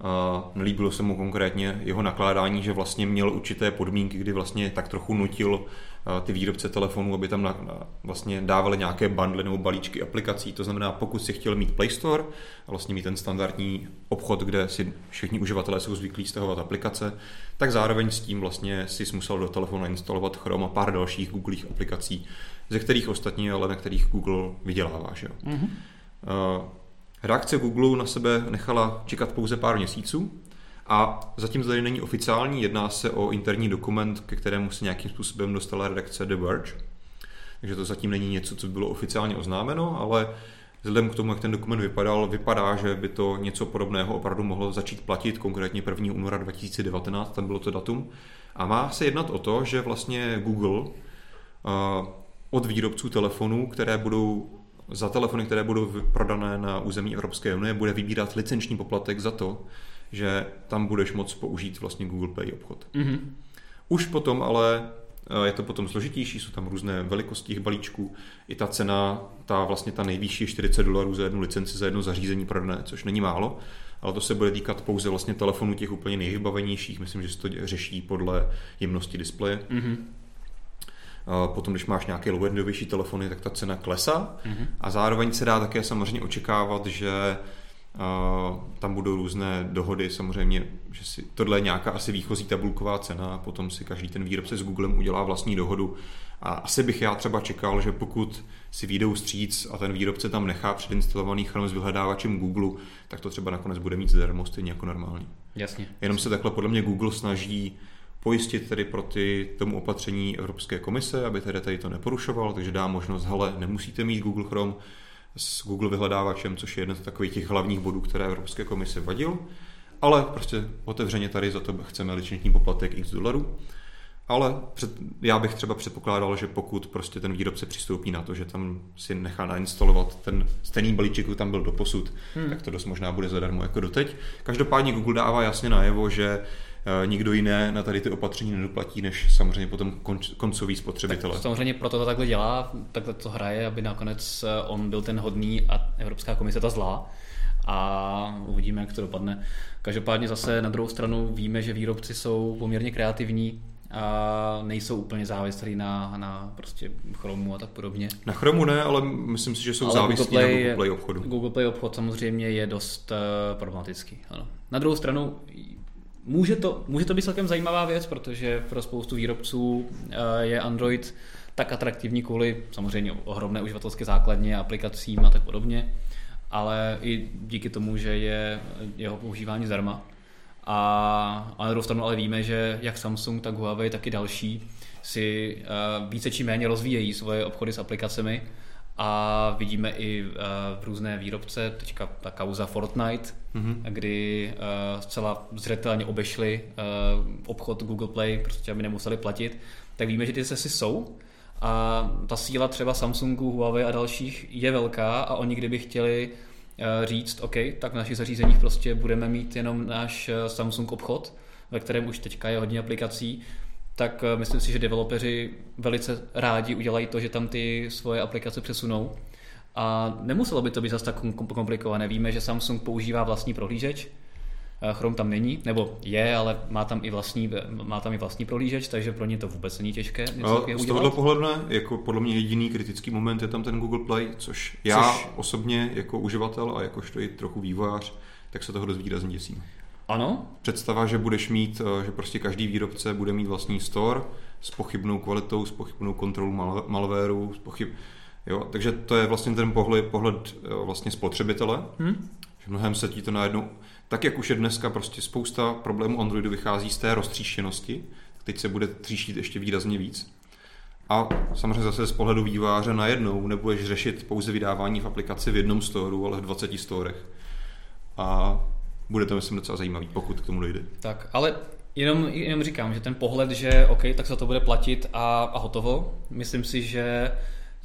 A nelíbilo se mu konkrétně jeho nakládání, že vlastně měl určité podmínky, kdy vlastně tak trochu nutil ty výrobce telefonů, aby tam na, na, vlastně dávali nějaké bundle nebo balíčky aplikací. To znamená, pokud si chtěl mít Play Store a vlastně mít ten standardní obchod, kde si všichni uživatelé jsou zvyklí stahovat aplikace, tak zároveň s tím vlastně si musel do telefonu instalovat Chrome a pár dalších Googleích aplikací, ze kterých ostatně, ale na kterých Google vydělává. Že? Mm-hmm. Reakce Google na sebe nechala čekat pouze pár měsíců a zatím tady není oficiální, jedná se o interní dokument, ke kterému se nějakým způsobem dostala redakce The Verge. Takže to zatím není něco, co bylo oficiálně oznámeno, ale vzhledem k tomu, jak ten dokument vypadal, vypadá, že by to něco podobného opravdu mohlo začít platit, konkrétně 1. února 2019, tam bylo to datum. A má se jednat o to, že vlastně Google od výrobců telefonů, které budou za telefony, které budou prodané na území Evropské unie, bude vybírat licenční poplatek za to, že tam budeš moct použít vlastně Google Pay obchod. Mm-hmm. Už potom ale eh, je to potom složitější, jsou tam různé velikosti těch balíčků. I ta cena, ta vlastně ta nejvyšší je 40 dolarů za jednu licenci, za jedno zařízení prodané, což není málo, ale to se bude týkat pouze vlastně telefonů těch úplně nejvybavenějších. Myslím, že se to řeší podle jemnosti displeje. Mm-hmm. Potom, když máš nějaké low-endovější telefony, tak ta cena klesá. Mm-hmm. A zároveň se dá také samozřejmě očekávat, že tam budou různé dohody, samozřejmě, že si tohle je nějaká asi výchozí tabulková cena, potom si každý ten výrobce s Googlem udělá vlastní dohodu. A asi bych já třeba čekal, že pokud si výjdou stříc a ten výrobce tam nechá předinstalovaný Chrome s vyhledávačem Google, tak to třeba nakonec bude mít zdarma stejně jako normální. Jasně. Jenom se takhle podle mě Google snaží pojistit tedy proti tomu opatření Evropské komise, aby tedy tady to neporušoval, takže dá možnost, hele, nemusíte mít Google Chrome s Google vyhledávačem, což je jeden z takových těch hlavních bodů, které Evropské komise vadil, ale prostě otevřeně tady za to chceme licenční poplatek x dolarů. ale před, já bych třeba předpokládal, že pokud prostě ten výrobce přistoupí na to, že tam si nechá nainstalovat ten stejný balíček, který tam byl do posud, hmm. tak to dost možná bude zadarmo jako doteď. Každopádně Google dává jasně najevo, že nikdo jiné na tady ty opatření nedoplatí, než samozřejmě potom koncový spotřebitele. Tak samozřejmě proto to takhle dělá, takhle to hraje, aby nakonec eh, on byl ten hodný a Evropská komise ta zlá a uvidíme, jak to dopadne. Každopádně zase na druhou stranu víme, že výrobci jsou poměrně kreativní, a nejsou úplně závislí na, na prostě Chromu a tak podobně. Na Chromu ne, ale myslím si, že jsou ale závislí Google Play, na Google Play obchodu. Google Play obchod samozřejmě je dost uh, problematický. Ano. Na druhou stranu může to, může to být celkem zajímavá věc, protože pro spoustu výrobců uh, je Android tak atraktivní kvůli samozřejmě ohromné uživatelské základně, aplikacím a tak podobně, ale i díky tomu, že je jeho používání zdarma, a, a na druhou stranu ale víme, že jak Samsung, tak Huawei, tak i další si uh, více či méně rozvíjejí svoje obchody s aplikacemi a vidíme i uh, v různé výrobce, teďka ta kauza Fortnite, mm-hmm. kdy uh, zcela zřetelně obešli uh, obchod Google Play, prostě aby nemuseli platit, tak víme, že ty cesty jsou a ta síla třeba Samsungu, Huawei a dalších je velká a oni kdyby chtěli Eh, říct, OK, tak v našich zařízeních prostě budeme mít jenom náš eh, Samsung obchod, ve kterém už teďka je hodně aplikací, tak eh, myslím si, že developeři velice rádi udělají to, že tam ty svoje aplikace přesunou. A nemuselo by to být zase tak komplikované. Víme, že Samsung používá vlastní prohlížeč, Eh, Chrome tam není, nebo je, ale má tam i vlastní, má tam i vlastní prohlížeč, takže pro ně to vůbec není těžké. Něco no, z tohoto pohledu ne, jako podle mě jediný kritický moment je tam ten Google Play, což já což... osobně jako uživatel a jakožto i trochu vývojář, tak se toho dost výrazně děsím. Ano? Představa, že budeš mít, eh, že prostě každý výrobce bude mít vlastní store s pochybnou kvalitou, s pochybnou kontrolou malwareu, s pochyb... Jo, takže to je vlastně ten pohled, pohled eh, vlastně spotřebitele, hmm? že mnohem se ti to najednou tak jak už je dneska prostě spousta problémů Androidu vychází z té roztříštěnosti, teď se bude tříštit ještě výrazně víc. A samozřejmě zase z pohledu výváře najednou nebudeš řešit pouze vydávání v aplikaci v jednom storu, ale v 20 storech. A bude to, myslím, docela zajímavý, pokud k tomu dojde. Tak, ale jenom, jenom říkám, že ten pohled, že OK, tak se to bude platit a, a hotovo, myslím si, že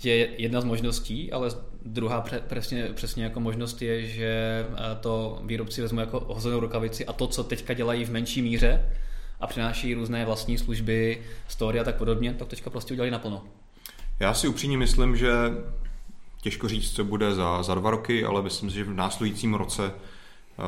je jedna z možností, ale druhá přesně, přesně jako možnost je, že eh, to výrobci vezmou jako hozenou rukavici a to, co teďka dělají v menší míře a přináší různé vlastní služby, story a tak podobně, tak teďka prostě udělali naplno. Já si upřímně myslím, že těžko říct, co bude za, za dva roky, ale myslím si, že v následujícím roce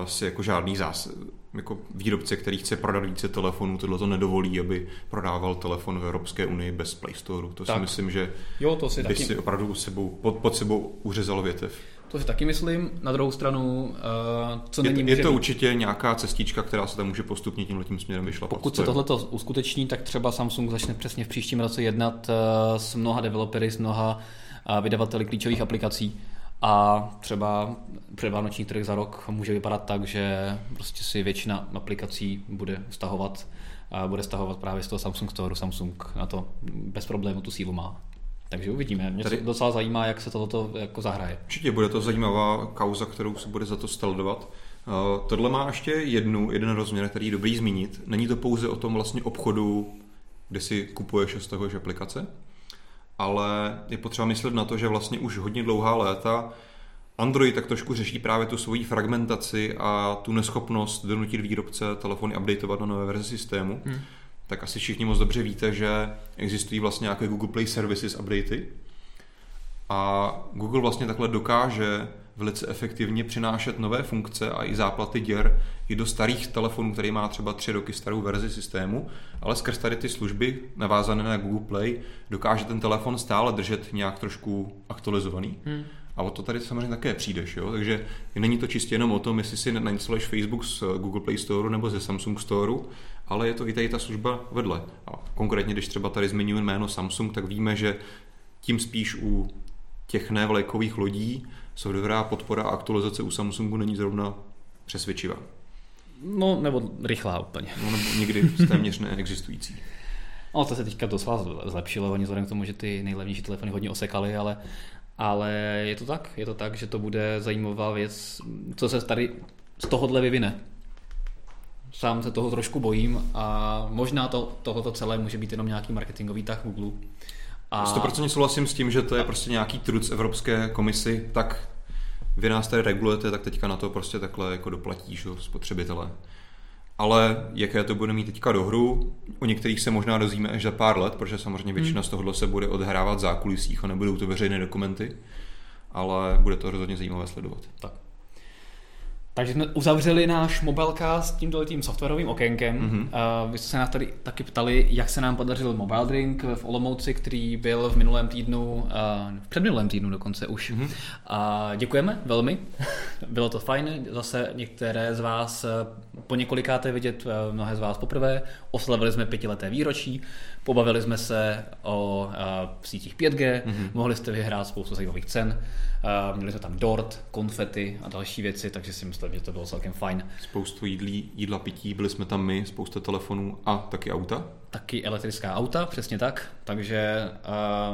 si jako žádný zás, jako výrobce, který chce prodat více telefonů, tohle to nedovolí, aby prodával telefon v Evropské unii bez Play Store. To tak. si myslím, že jo, to si by taky... si opravdu sebou, pod, pod sebou uřezalo větev. To si taky myslím. Na druhou stranu, uh, co je, není Je to určitě nějaká cestička, která se tam může postupně tímhle tím směrem vyšlapat. Pokud se tohle uskuteční, tak třeba Samsung začne přesně v příštím roce jednat uh, s mnoha developery, s mnoha uh, vydavateli klíčových aplikací a třeba předvánoční trh za rok může vypadat tak, že prostě si většina aplikací bude stahovat a bude stahovat právě z toho Samsung Store. Samsung na to bez problému tu sílu má. Takže uvidíme. Mě Tady... docela zajímá, jak se toto jako zahraje. Určitě bude to zajímavá kauza, kterou se bude za to stelodovat. Uh, tohle má ještě jednu, jeden rozměr, který je dobrý zmínit. Není to pouze o tom vlastně obchodu, kde si kupuješ z toho aplikace, ale je potřeba myslet na to, že vlastně už hodně dlouhá léta Android tak trošku řeší právě tu svoji fragmentaci a tu neschopnost donutit výrobce telefony updateovat na nové verzi systému. Hmm. Tak asi všichni moc dobře víte, že existují vlastně nějaké Google Play Services updaty a Google vlastně takhle dokáže velice efektivně přinášet nové funkce a i záplaty děr i do starých telefonů, který má třeba tři roky starou verzi systému, ale skrz tady ty služby navázané na Google Play dokáže ten telefon stále držet nějak trošku aktualizovaný. Hmm. A o to tady samozřejmě také přijdeš, jo? takže není to čistě jenom o tom, jestli si nainstaluješ Facebook z Google Play Store nebo ze Samsung Store, ale je to i tady ta služba vedle. A konkrétně, když třeba tady zmiňuji jméno Samsung, tak víme, že tím spíš u těch nevlejkových lodí softwarová podpora a aktualizace u Samsungu není zrovna přesvědčivá. No, nebo rychlá úplně. No, nebo někdy téměř neexistující. [laughs] No, to se teďka docela zlepšilo, oni vzhledem k tomu, že ty nejlevnější telefony hodně osekaly, ale, ale je to tak, je to tak, že to bude zajímavá věc, co se tady z tohohle vyvine. Sám se toho trošku bojím a možná to, tohoto celé může být jenom nějaký marketingový tah Google. A... 100% souhlasím s tím, že to je prostě nějaký trud z Evropské komisi, tak vy nás tady regulujete, tak teďka na to prostě takhle jako doplatí že, spotřebitele. Ale jaké to bude mít teďka do hru, o některých se možná dozvíme až za pár let, protože samozřejmě většina hmm. z tohohle se bude odhrávat v zákulisích a nebudou to veřejné dokumenty, ale bude to rozhodně zajímavé sledovat. Tak. Takže jsme uzavřeli náš mobilecast tímto tím softwarovým okénkem. Mm-hmm. Uh, vy jste se nás tady taky ptali, jak se nám podařil Mobile Drink v Olomouci, který byl v minulém týdnu, uh, v předminulém týdnu dokonce už. Mm-hmm. Uh, děkujeme velmi, bylo to fajn. Zase některé z vás po několikáté vidět, mnohé z vás poprvé. Oslavili jsme pětileté výročí, pobavili jsme se o uh, sítích 5G, mm-hmm. mohli jste vyhrát spoustu zajímavých cen. Uh, měli jsme tam dort, konfety a další věci, takže si myslím, že to bylo celkem fajn. Spoustu jídlí, jídla, pití, byli jsme tam my, spousta telefonů a taky auta. Taky elektrická auta, přesně tak. Takže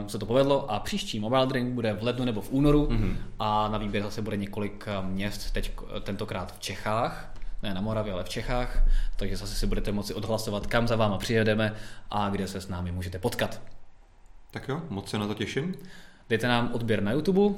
uh, se to povedlo a příští Mobile Drink bude v lednu nebo v únoru mm-hmm. a na výběr zase bude několik měst, teď tentokrát v Čechách ne na Moravě, ale v Čechách, takže zase si budete moci odhlasovat, kam za váma přijedeme a kde se s námi můžete potkat. Tak jo, moc se na to těším. Dejte nám odběr na YouTube, uh,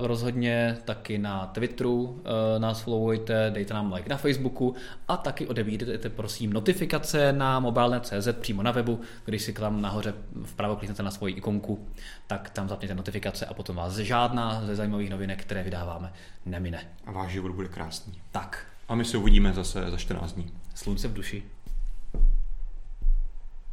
rozhodně taky na Twitteru uh, nás followujte, dejte nám like na Facebooku a taky odebírejte prosím notifikace na mobilnet.cz přímo na webu, když si tam nahoře vpravo kliknete na svoji ikonku, tak tam zapněte notifikace a potom vás žádná ze zajímavých novinek, které vydáváme, nemine. A váš život bude krásný. Tak. A my se uvidíme zase za 14 dní. Slunce v duši.